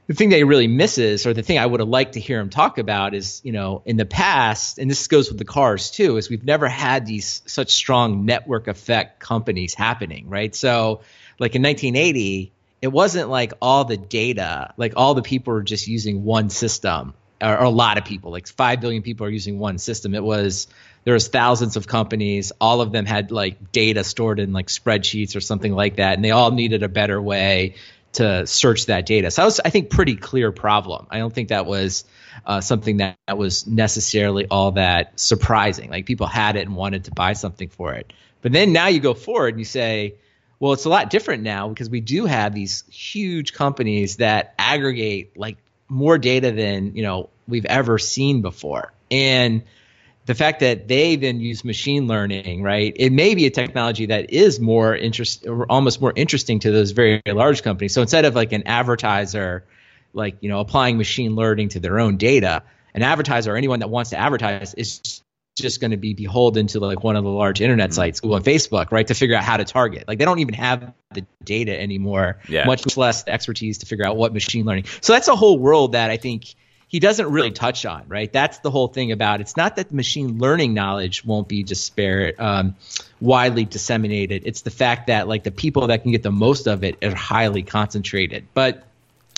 [SPEAKER 2] the thing that he really misses, or the thing I would have liked to hear him talk about, is you know, in the past, and this goes with the cars too, is we've never had these such strong network effect companies happening, right? So, like in 1980 it wasn't like all the data, like all the people are just using one system, or, or, a lot of people, like five billion people are using one system. It was there was thousands of companies, all of them had like data stored in like spreadsheets or something like that, and they all needed a better way to search that data. So that was, I think, pretty clear problem. I don't think that was uh, something that, that was necessarily all that surprising. Like people had it and wanted to buy something for it. But then now you go forward and you say, well, it's a lot different now because we do have these huge companies that aggregate like more data than you know we've ever seen before, and the fact that they then use machine learning, right? It may be a technology that is more interest, or almost more interesting to those very, large companies. So instead of like an advertiser, like you know, applying machine learning to their own data, an advertiser or anyone that wants to advertise is just going to be beholden to like one of the large internet mm-hmm. sites, Google and Facebook, right, to figure out how to target. Like they don't even have the data anymore, yeah. much less the expertise to figure out what machine learning. So that's a whole world that I think he doesn't really touch on, right? That's the whole thing about it's not that the machine learning knowledge won't be disparate, um, widely disseminated. It's the fact that like the people that can get the most of it are highly concentrated. But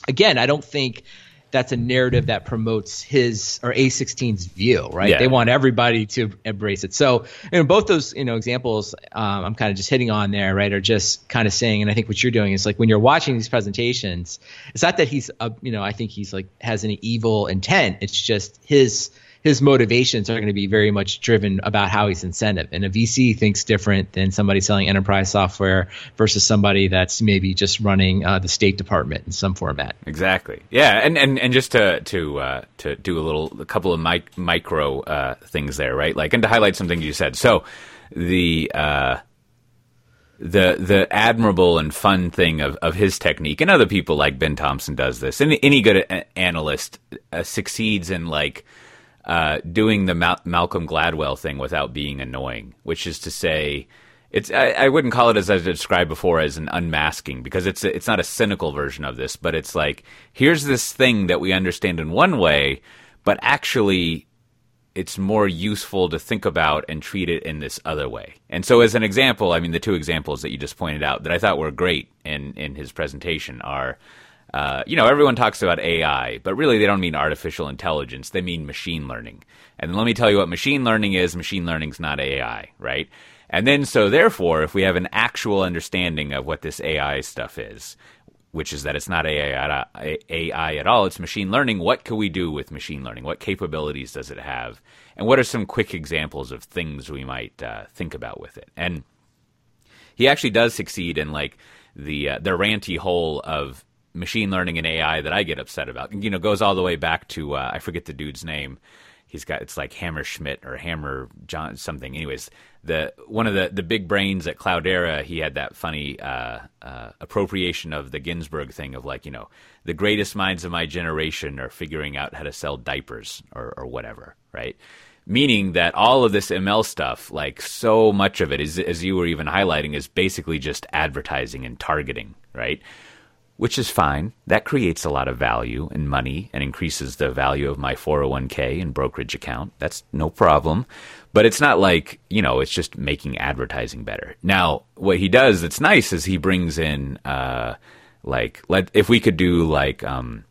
[SPEAKER 2] again, I don't think that's a narrative that promotes his or A16's view, right? Yeah. They want everybody to embrace it. So, you know, both those you know examples um, I'm kind of just hitting on there, right, are just kind of saying, and I think what you're doing is like when you're watching these presentations, it's not that he's, uh, you know, I think he's like has an evil intent. It's just his his motivations are going to be very much driven about how he's incentive. And a VC thinks different than somebody selling enterprise software versus somebody that's maybe just running uh, the State Department in some format.
[SPEAKER 1] Exactly. Yeah, and and, and just to to uh, to do a little a couple of mic- micro uh, things there, right? Like, and to highlight something you said. So the uh, the the admirable and fun thing of, of his technique, and other people like Ben Thompson does this, and any good analyst uh, succeeds in like uh, doing the Mal- Malcolm Gladwell thing without being annoying, which is to say, it's I, I, wouldn't call it as I described before as an unmasking because it's it's not a cynical version of this, but it's like here's this thing that we understand in one way, but actually it's more useful to think about and treat it in this other way. And so, as an example, I mean, the two examples that you just pointed out that I thought were great in in his presentation are uh, you know, everyone talks about AI, but really they don't mean artificial intelligence. They mean machine learning. And let me tell you what machine learning is. Machine learning is not AI, right? And then, so therefore, if we have an actual understanding of what this AI stuff is, which is that it's not AI, AI at all, it's machine learning, what can we do with machine learning? What capabilities does it have? And what are some quick examples of things we might uh, think about with it? And he actually does succeed in like the uh, the ranty hole of machine learning and AI that I get upset about. You know, goes all the way back to uh, I forget the dude's name. He's got it's like Hammerschmidt or Hammer John something. Anyways, the one of the the big brains at Cloudera, he had that funny uh, uh, appropriation of the Ginsberg thing of like you know the greatest minds of my generation are figuring out how to sell diapers or, or whatever, right? Meaning that all of this ML stuff, like so much of it, is as you were even highlighting, is basically just advertising and targeting, right? Which is fine. That creates a lot of value and money and increases the value of my 401k and brokerage account. That's no problem. But it's not like, you know, it's just making advertising better. Now, what he does that's nice is he brings in, uh, like, let, if we could do like, um,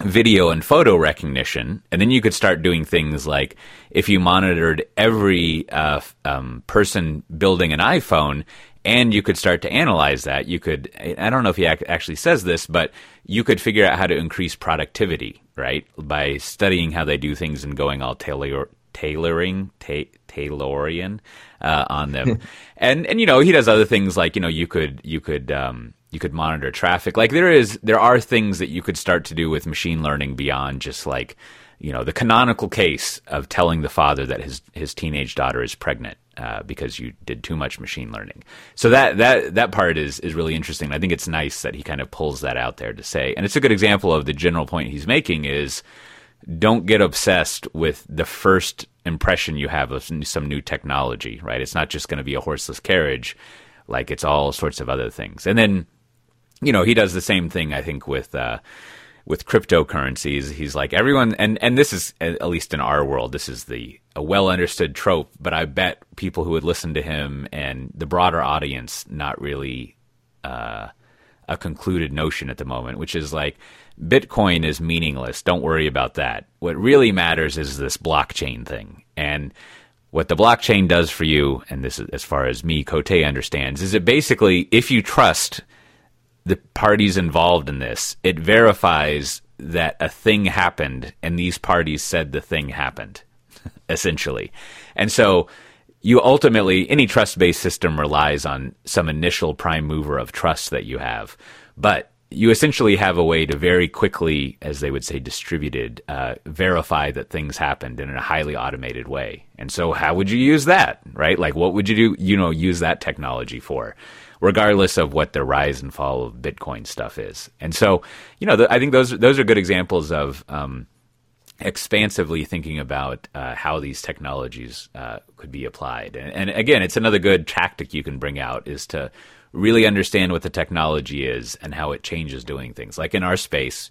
[SPEAKER 1] video and photo recognition, and then you could start doing things like if you monitored every uh, um, person building an iPhone and you could start to analyze that. You could, I don't know if he actually says this, but you could figure out how to increase productivity, right? By studying how they do things and going all tailor, tailoring, ta- Taylorian uh, on them. and, and, you know, he does other things like, you know, you could, you could, um, you could monitor traffic. Like there is, there are things that you could start to do with machine learning beyond just like, you know, the canonical case of telling the father that his, his teenage daughter is pregnant uh, because you did too much machine learning. So that that that part is is really interesting. I think it's nice that he kind of pulls that out there to say, and it's a good example of the general point he's making is don't get obsessed with the first impression you have of some new technology. Right? It's not just going to be a horseless carriage. Like it's all sorts of other things. And then, you know, he does the same thing. I think with. Uh, with cryptocurrencies, he's like everyone, and and this is at least in our world, this is the a well understood trope, but I bet people who would listen to him and the broader audience not really uh, a concluded notion at the moment, which is like Bitcoin is meaningless. Don't worry about that. What really matters is this blockchain thing. And what the blockchain does for you, and this is as far as me, Coté understands, is it basically, if you trust the parties involved in this, it verifies that a thing happened and these parties said the thing happened essentially. And so you ultimately, any trust based system relies on some initial prime mover of trust that you have. But you essentially have a way to very quickly, as they would say, distributed, uh, verify that things happened in a highly automated way. And so, how would you use that, right? Like, what would you do, you know, use that technology for, regardless of what the rise and fall of Bitcoin stuff is? And so, you know, the, I think those those are good examples of um, expansively thinking about uh, how these technologies uh, could be applied. And, and, again, it's another good tactic you can bring out is to really understand what the technology is and how it changes doing things. Like in our space,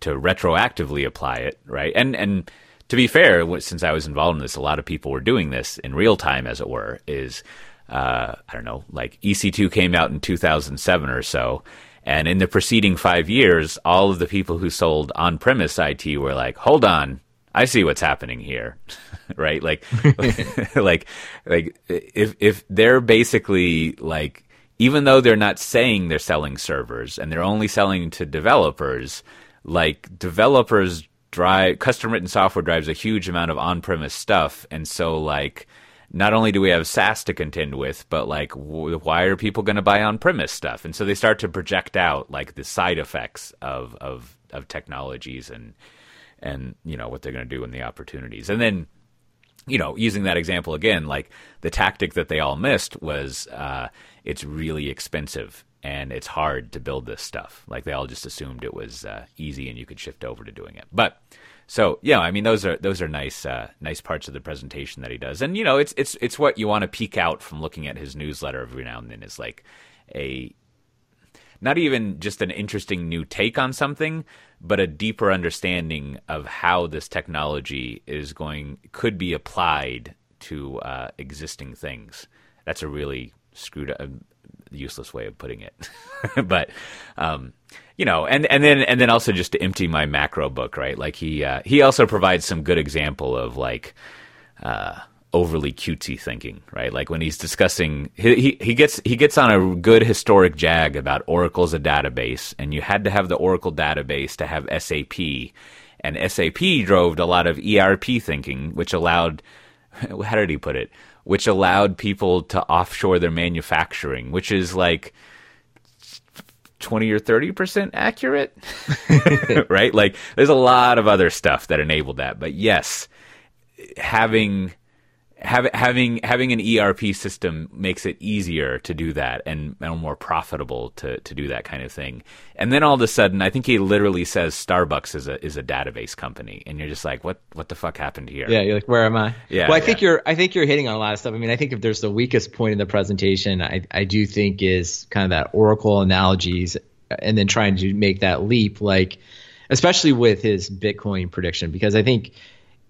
[SPEAKER 1] to retroactively apply it, right? And and to be fair, since I was involved in this, a lot of people were doing this in real time, as it were. Is uh, I don't know, like EC2 came out in 2007 or so and in the preceding five years, all of the people who sold on premise IT were like, hold on, I see what's happening here. right? Like, like, like if, if they're basically like, even though they're not saying they're selling servers and they're only selling to developers, like developers drive custom written software drives a huge amount of on premise stuff. And so like, not only do we have SaaS to contend with, but like, why are people going to buy on premise stuff? And so they start to project out like the side effects of of of technologies and and you know what they're going to do and the opportunities. And then you know, using that example again, like the tactic that they all missed was uh, it's really expensive and it's hard to build this stuff. Like they all just assumed it was uh, easy and you could shift over to doing it. But so yeah, I mean those are those are nice uh, nice parts of the presentation that he does, and you know it's it's it's what you want to peek out from looking at his newsletter every now and then is like a not even just an interesting new take on something, but a deeper understanding of how this technology is going could be applied to uh, existing things. That's a really screwed up, useless way of putting it, but um, you know, and and then and then also just to empty my macro book, right? Like he uh, he also provides some good example of like uh, overly cutesy thinking, right? Like when he's discussing, he, he he gets he gets on a good historic jag about Oracle as a database, and you had to have the Oracle database to have SAP, and SAP drove a lot of ERP thinking, which allowed how did he put it? Which allowed people to offshore their manufacturing, which is like 20 or 30% accurate. right? Like there's a lot of other stuff that enabled that. But yes, having having having having an ERP system makes it easier to do that and, and more profitable to, to do that kind of thing. And then all of a sudden, I think he literally says Starbucks is a is a database company, and you're just like, what what the fuck happened here?
[SPEAKER 2] Yeah, you're like, where am I?
[SPEAKER 1] Yeah.
[SPEAKER 2] Well, I
[SPEAKER 1] yeah.
[SPEAKER 2] think you're I think you're hitting on a lot of stuff. I mean, I think if there's the weakest point in the presentation, I I do think is kind of that Oracle analogies, and then trying to make that leap, like especially with his Bitcoin prediction, because I think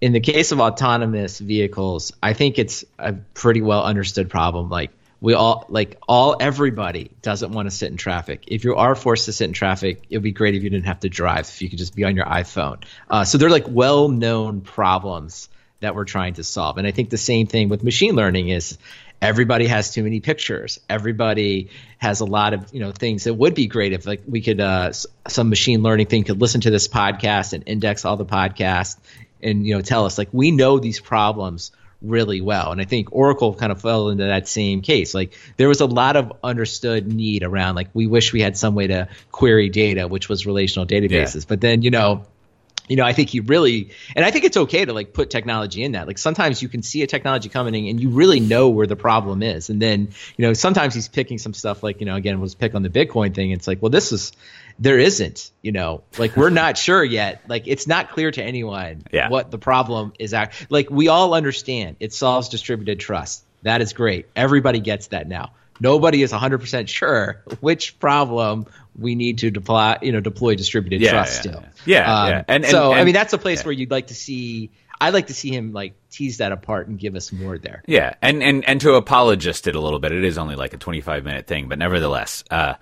[SPEAKER 2] in the case of autonomous vehicles, I think it's a pretty well understood problem. Like we all, like all, everybody doesn't want to sit in traffic. If you are forced to sit in traffic, it would be great if you didn't have to drive. If you could just be on your iPhone. Uh, so they're like well-known problems that we're trying to solve. And I think the same thing with machine learning is everybody has too many pictures. Everybody has a lot of you know things that would be great if like we could uh, some machine learning thing could listen to this podcast and index all the podcasts and you know tell us like we know these problems really well and i think oracle kind of fell into that same case like there was a lot of understood need around like we wish we had some way to query data which was relational databases yeah. but then you know you know, I think he really, and I think it's okay to like put technology in that. Like sometimes you can see a technology coming and you really know where the problem is. And then, you know, sometimes he's picking some stuff like, you know, again, was pick on the Bitcoin thing. It's like, well, this is, there isn't, you know, like we're not sure yet. Like it's not clear to anyone
[SPEAKER 1] yeah.
[SPEAKER 2] what the problem is. Act- like we all understand it solves distributed trust. That is great. Everybody gets that now. Nobody is 100% sure which problem we need to deploy, you know, deploy distributed
[SPEAKER 1] yeah,
[SPEAKER 2] trust
[SPEAKER 1] yeah,
[SPEAKER 2] still.
[SPEAKER 1] Yeah,
[SPEAKER 2] um,
[SPEAKER 1] yeah. And, and,
[SPEAKER 2] so,
[SPEAKER 1] and,
[SPEAKER 2] I mean, that's a place where you'd like to see. I'd like to see him like tease that apart and give us more there.
[SPEAKER 1] Yeah, and and and to apologist it a little bit. It is only like a 25 minute thing, but nevertheless, uh,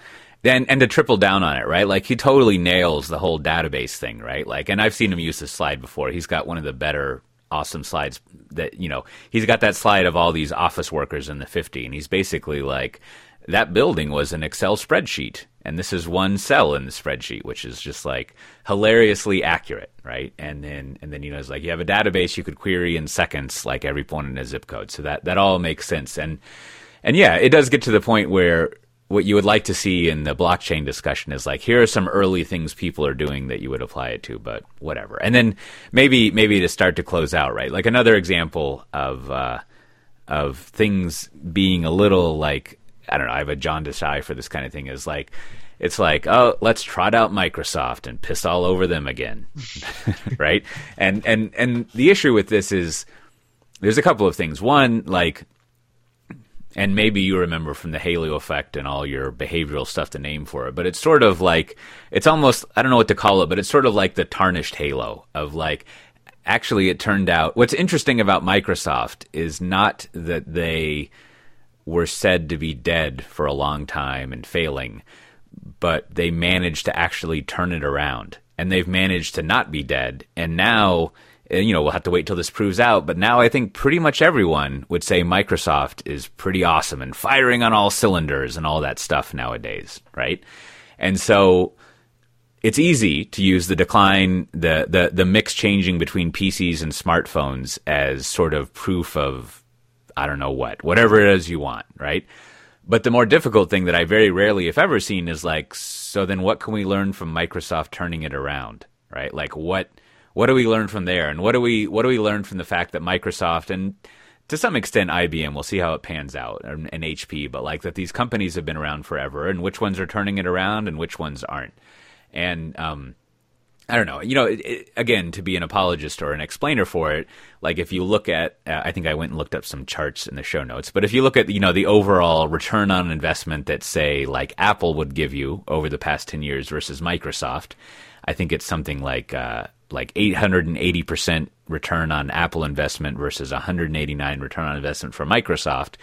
[SPEAKER 1] and and to triple down on it, right? Like he totally nails the whole database thing, right? Like, and I've seen him use this slide before. He's got one of the better awesome slides that you know he's got that slide of all these office workers in the 50 and he's basically like that building was an excel spreadsheet and this is one cell in the spreadsheet which is just like hilariously accurate right and then and then you know it's like you have a database you could query in seconds like every point in a zip code so that that all makes sense and and yeah it does get to the point where what you would like to see in the blockchain discussion is like here are some early things people are doing that you would apply it to but whatever. And then maybe maybe to start to close out right? Like another example of uh, of things being a little like i don't know i have a jaundiced eye for this kind of thing is like it's like oh let's trot out microsoft and piss all over them again right? And and and the issue with this is there's a couple of things. One like and maybe you remember from the halo effect and all your behavioral stuff to name for it but it's sort of like it's almost i don't know what to call it but it's sort of like the tarnished halo of like actually it turned out what's interesting about microsoft is not that they were said to be dead for a long time and failing but they managed to actually turn it around. And they've managed to not be dead. And now you know, we'll have to wait till this proves out. But now I think pretty much everyone would say Microsoft is pretty awesome and firing on all cylinders and all that stuff nowadays, right? And so it's easy to use the decline, the the the mix changing between PCs and smartphones as sort of proof of I don't know what, whatever it is you want, right? But the more difficult thing that I very rarely, if ever, seen is like, so then what can we learn from Microsoft turning it around, right? Like what what do we learn from there? And what do we what do we learn from the fact that Microsoft and to some extent IBM we'll see how it pans out and, and, HP but like that these companies have been around forever and which ones are turning it around and which ones aren't. And um, I don't know you know it, it, again to be an apologist or an explainer for it like if you look at uh, I think I went and looked up some charts in the show notes but if you look at you know the overall return on investment that say like Apple would give you over the past 10 years versus Microsoft I think it's something like uh, like 880% return on Apple investment versus 189 return on investment for Microsoft.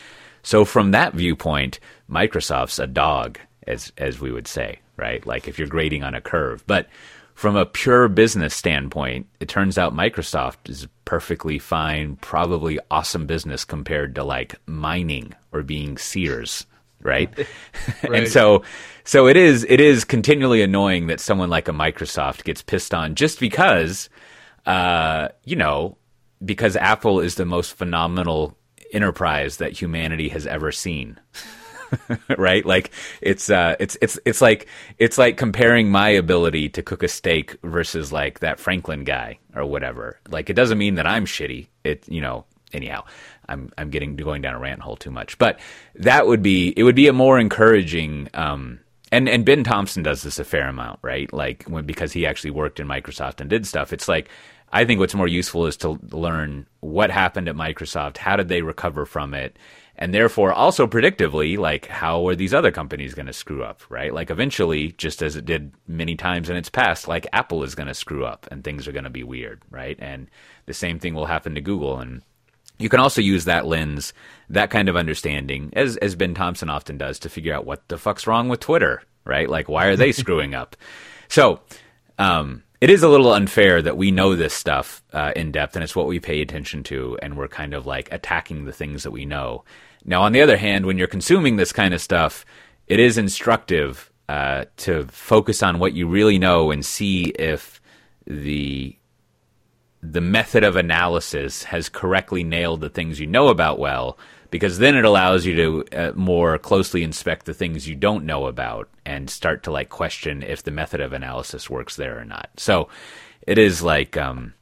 [SPEAKER 1] So from that viewpoint, Microsoft's a dog, as as we would say, right? Like if you're grading on a curve. But from a pure business standpoint, it turns out Microsoft is perfectly fine, probably awesome business compared to like mining or being Sears, right? right. and so so it is it is continually annoying that someone like a Microsoft gets pissed on just because uh, you know, because Apple is the most phenomenal enterprise that humanity has ever seen. right? Like it's uh, it's it's it's like it's like comparing my ability to cook a steak versus like that Franklin guy or whatever. Like it doesn't mean that I'm shitty. It you know anyhow. I'm I'm getting going down a rant hole too much, but that would be it would be a more encouraging. Um, and and Ben Thompson does this a fair amount, right? Like when because he actually worked in Microsoft and did stuff. It's like I think what's more useful is to learn what happened at Microsoft, how did they recover from it, and therefore also predictively, like how are these other companies going to screw up, right? Like eventually, just as it did many times in its past, like Apple is going to screw up and things are going to be weird, right? And the same thing will happen to Google and you can also use that lens, that kind of understanding, as as Ben Thompson often does, to figure out what the fuck's wrong with Twitter, right? Like, why are they screwing up? So, um, it is a little unfair that we know this stuff uh, in depth, and it's what we pay attention to, and we're kind of like attacking the things that we know. Now, on the other hand, when you're consuming this kind of stuff, it is instructive uh, to focus on what you really know and see if the the method of analysis has correctly nailed the things you know about well, because then it allows you to uh, more closely inspect the things you don't know about and start to like question if the method of analysis works there or not. So it is like, um,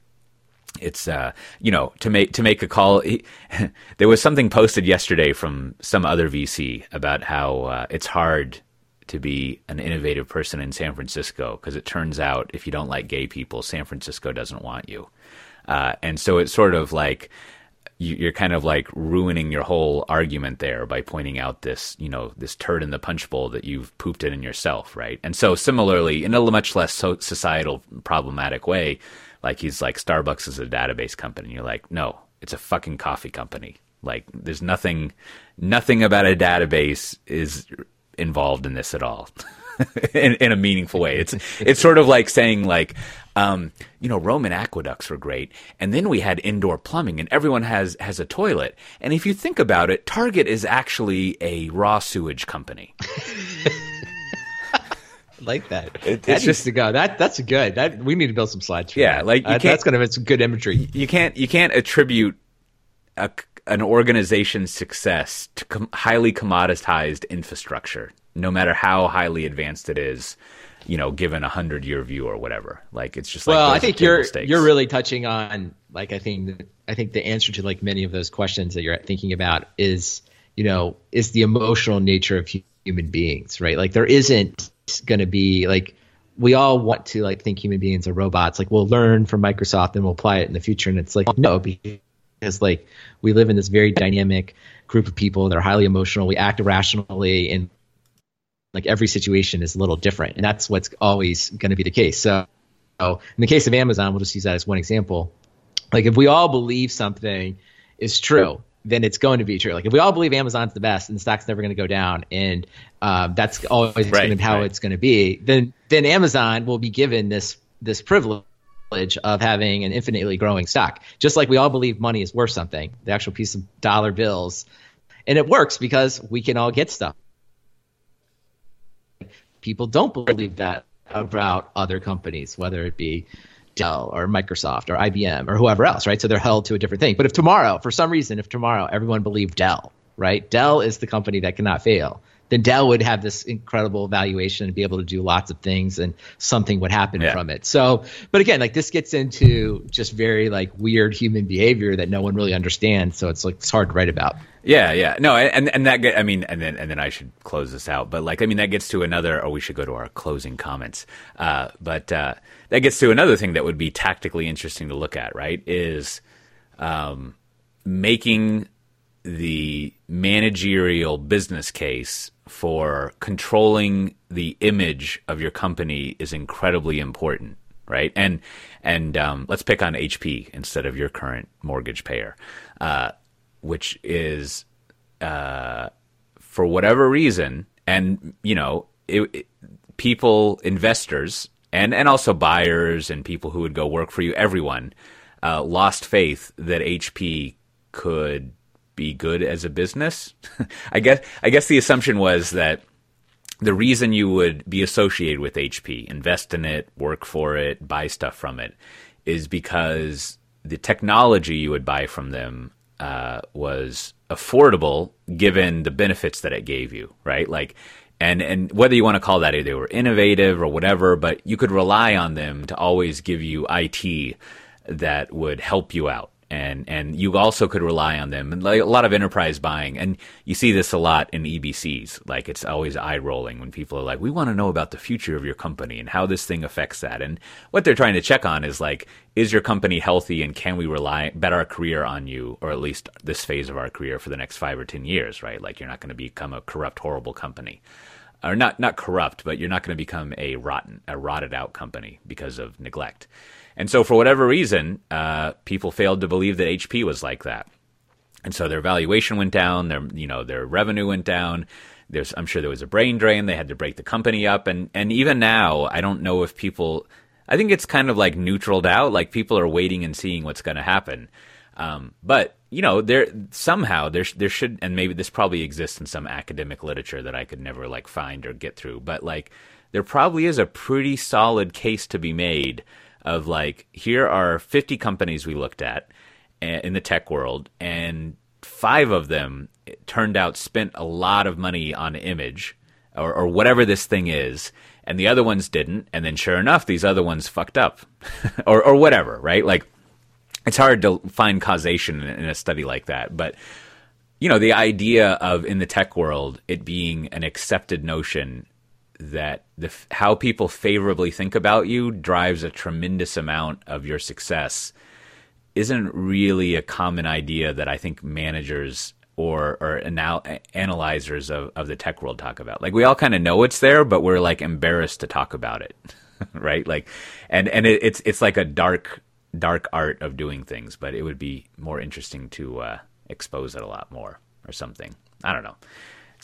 [SPEAKER 1] it's uh, you know to make to make a call. He, there was something posted yesterday from some other VC about how uh, it's hard to be an innovative person in San Francisco because it turns out if you don't like gay people, San Francisco doesn't want you. Uh, and so it's sort of like you're kind of like ruining your whole argument there by pointing out this, you know, this turd in the punch bowl that you've pooped it in yourself, right? And so similarly, in a much less societal problematic way, like he's like Starbucks is a database company. You're like, no, it's a fucking coffee company. Like there's nothing, nothing about a database is involved in this at all. in, in a meaningful way. It's it's sort of like saying like, um, you know, Roman aqueducts were great, and then we had indoor plumbing, and everyone has has a toilet. And if you think about it, Target is actually a raw sewage company.
[SPEAKER 2] like that. It, that needs just to go. That that's good. That we need to build some slides.
[SPEAKER 1] For yeah,
[SPEAKER 2] that.
[SPEAKER 1] like
[SPEAKER 2] uh, that's gonna some good imagery.
[SPEAKER 1] You can't you can't attribute a, an organization's success to com- highly commoditized infrastructure no matter how highly advanced it is, you know, given a hundred year view or whatever. Like it's just like
[SPEAKER 2] well, I think you're stakes. you're really touching on like I think I think the answer to like many of those questions that you're thinking about is you know is the emotional nature of human beings, right? Like there isn't going to be like we all want to like think human beings are robots. Like we'll learn from Microsoft and we'll apply it in the future, and it's like no, because like we live in this very dynamic group of people that are highly emotional. We act irrationally and like every situation is a little different, and that's what's always going to be the case. So, so, in the case of Amazon, we'll just use that as one example. Like if we all believe something is true, then it's going to be true. Like if we all believe Amazon's the best and the stock's never going to go down, and um, that's always right, be how right. it's going to be, then then Amazon will be given this this privilege of having an infinitely growing stock. Just like we all believe money is worth something, the actual piece of dollar bills, and it works because we can all get stuff people don't believe that about other companies, whether it be Dell or Microsoft or IBM or whoever else, right? So they're held to a different thing. But if tomorrow, for some reason, if tomorrow everyone believed Dell, right? Dell is the company that cannot fail. Then Dell would have this incredible valuation and be able to do lots of things, and something would happen yeah. from it. So, but again, like this gets into just very like weird human behavior that no one really understands. So it's like it's hard to write about.
[SPEAKER 1] Yeah, yeah, no, and and that I mean, and then and then I should close this out. But like, I mean, that gets to another. Or we should go to our closing comments. Uh, but uh, that gets to another thing that would be tactically interesting to look at. Right? Is um, making the managerial business case for controlling the image of your company is incredibly important right? And and um, let's pick on hp instead of your current mortgage payer uh, which is uh, for whatever reason, and you know, it, it, people, investors, and and also buyers and people who would go work for you, everyone uh, lost faith that HP could be good as a business. I guess I guess the assumption was that the reason you would be associated with HP, invest in it, work for it, buy stuff from it, is because the technology you would buy from them uh, was affordable given the benefits that it gave you, right? Like, and and whether you want to call that they were innovative or whatever, but you could rely on them to always give you IT that would help you out and and you also could rely on them. And like a lot of enterprise buying and you see this a lot in EBCs like it's always eye rolling when people are like we want to know about the future of your company and how this thing affects that. And what they're trying to check on is like is your company healthy and can we rely bet our career on you or at least this phase of our career for the next 5 or 10 years right? Like you're not going to become a corrupt horrible company. Or not not corrupt but you're not going to become a rotten a rotted out company because of neglect and so, for whatever reason, uh, people failed to believe that HP was like that. And so their valuation went down. Their you know their revenue went down. There's I'm sure there was a brain drain. They had to break the company up. And and even now, I don't know if people. I think it's kind of like neutraled out. Like people are waiting and seeing what's going to happen. Um, but you know, there somehow there there should, and maybe this probably exists in some academic literature that I could never like find or get through. But like, there probably is a pretty solid case to be made of like here are 50 companies we looked at eh, in the tech world and five of them turned out spent a lot of money on image or, or whatever this thing is and the other ones didn't and then sure enough these other ones fucked up or, or whatever right? Like it's hard to find causation in a study like that but you know the idea of in the tech world it being an accepted notion that the how people favorably think about you drives a tremendous amount of your success isn't really a common idea that I think managers or or anal- analyzers of, of the tech world talk about. Like we all kind of know it's there, but we're like embarrassed to talk about it, right? Like, and and it, it's it's like a dark dark art of doing things, but it would be more interesting to uh, expose it a lot more or something. I don't know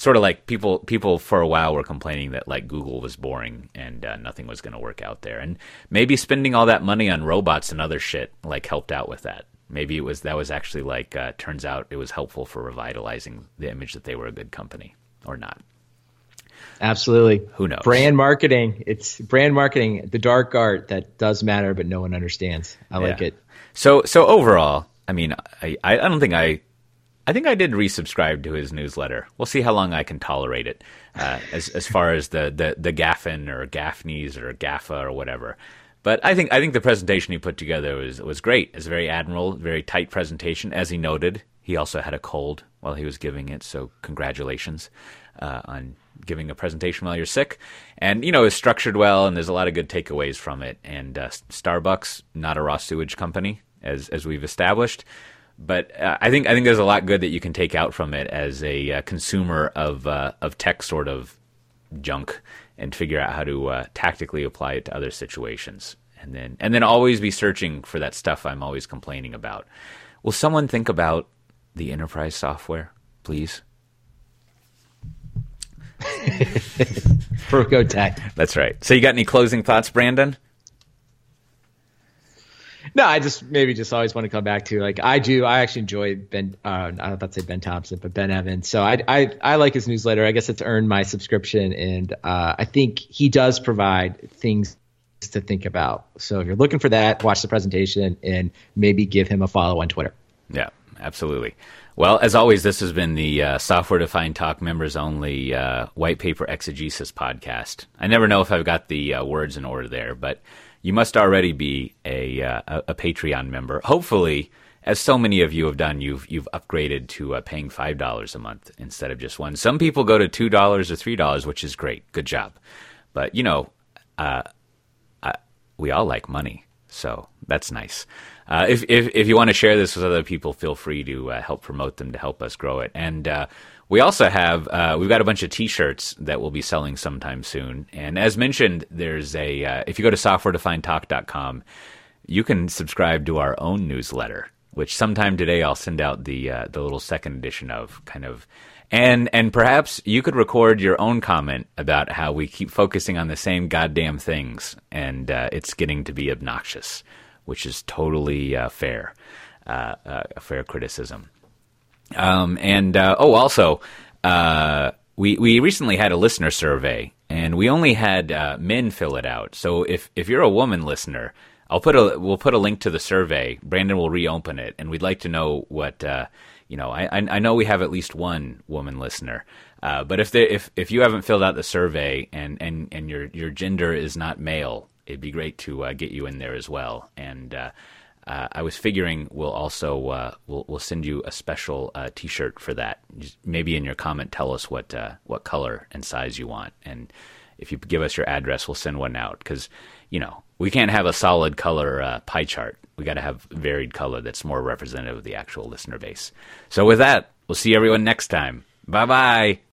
[SPEAKER 1] sort of like people people for a while were complaining that like Google was boring and uh, nothing was going to work out there, and maybe spending all that money on robots and other shit like helped out with that. Maybe it was that was actually like uh, turns out it was helpful for revitalizing the image that they were a good company or not.
[SPEAKER 2] Absolutely.
[SPEAKER 1] Who knows?
[SPEAKER 2] Brand marketing. It's brand marketing, the dark art that does matter, but no one understands. I yeah. like it.
[SPEAKER 1] So, so overall, I mean, I, I don't think I I think I did resubscribe to his newsletter. We'll see how long I can tolerate it, uh, as as far as the the the Gaffin or Gaffneys or Gaffa or whatever. But I think I think the presentation he put together was was great. It's a very admirable, very tight presentation. As he noted, he also had a cold while he was giving it, so congratulations uh, on giving a presentation while you're sick. And you know, it's structured well, and there's a lot of good takeaways from it. And uh, Starbucks, not a raw sewage company, as as we've established but uh, I think I think there's a lot good that you can take out from it as a uh, consumer of uh, of tech sort of junk and figure out how to uh, tactically apply it to other situations and then and then always be searching for that stuff I'm always complaining about. Will someone think about the enterprise software, please?
[SPEAKER 2] Pro Tech.
[SPEAKER 1] That's right. So you got any closing thoughts, Brandon?
[SPEAKER 2] No, I just maybe just always want to come back to like I do. I actually enjoy Ben. Uh, I don't about to say Ben Thompson, but Ben Evans. So I, I I like his newsletter. I guess it's earned my subscription, and uh, I think he does provide things to think about. So if you're looking for that, watch the presentation and maybe give him a follow on Twitter.
[SPEAKER 1] Yeah, absolutely. Well, as always, this has been the uh, Software Defined Talk members only uh, white paper exegesis podcast. I never know if I've got the uh, words in order there, but you must already be a, uh, a Patreon member. Hopefully, as so many of you have done, you've you've upgraded to uh, paying five dollars a month instead of just one. Some people go to two dollars or three dollars, which is great. Good job. But you know, uh, I, we all like money, so that's nice. Uh, if, if if you want to share this with other people, feel free to uh, help promote them to help us grow it. And uh, we also have uh, we've got a bunch of T-shirts that we'll be selling sometime soon. And as mentioned, there's a uh, if you go to softwaredefinedtalk.com, you can subscribe to our own newsletter, which sometime today I'll send out the uh, the little second edition of kind of. And and perhaps you could record your own comment about how we keep focusing on the same goddamn things, and uh, it's getting to be obnoxious, which is totally uh, fair, uh, a fair criticism. Um, and uh, oh, also, uh, we we recently had a listener survey, and we only had uh, men fill it out. So if if you're a woman listener, I'll put a we'll put a link to the survey. Brandon will reopen it, and we'd like to know what uh, you know, I I know we have at least one woman listener. Uh, but if they, if if you haven't filled out the survey and, and, and your your gender is not male, it'd be great to uh, get you in there as well. And uh, uh I was figuring we'll also uh, we'll we'll send you a special uh, T-shirt for that. Just maybe in your comment, tell us what what color and size you want, and if you give us your address, we'll send one out because you know we can't have a solid color pie chart. We got to have varied color that's more representative of the actual listener base. So with that, we'll see everyone next time. Bye bye.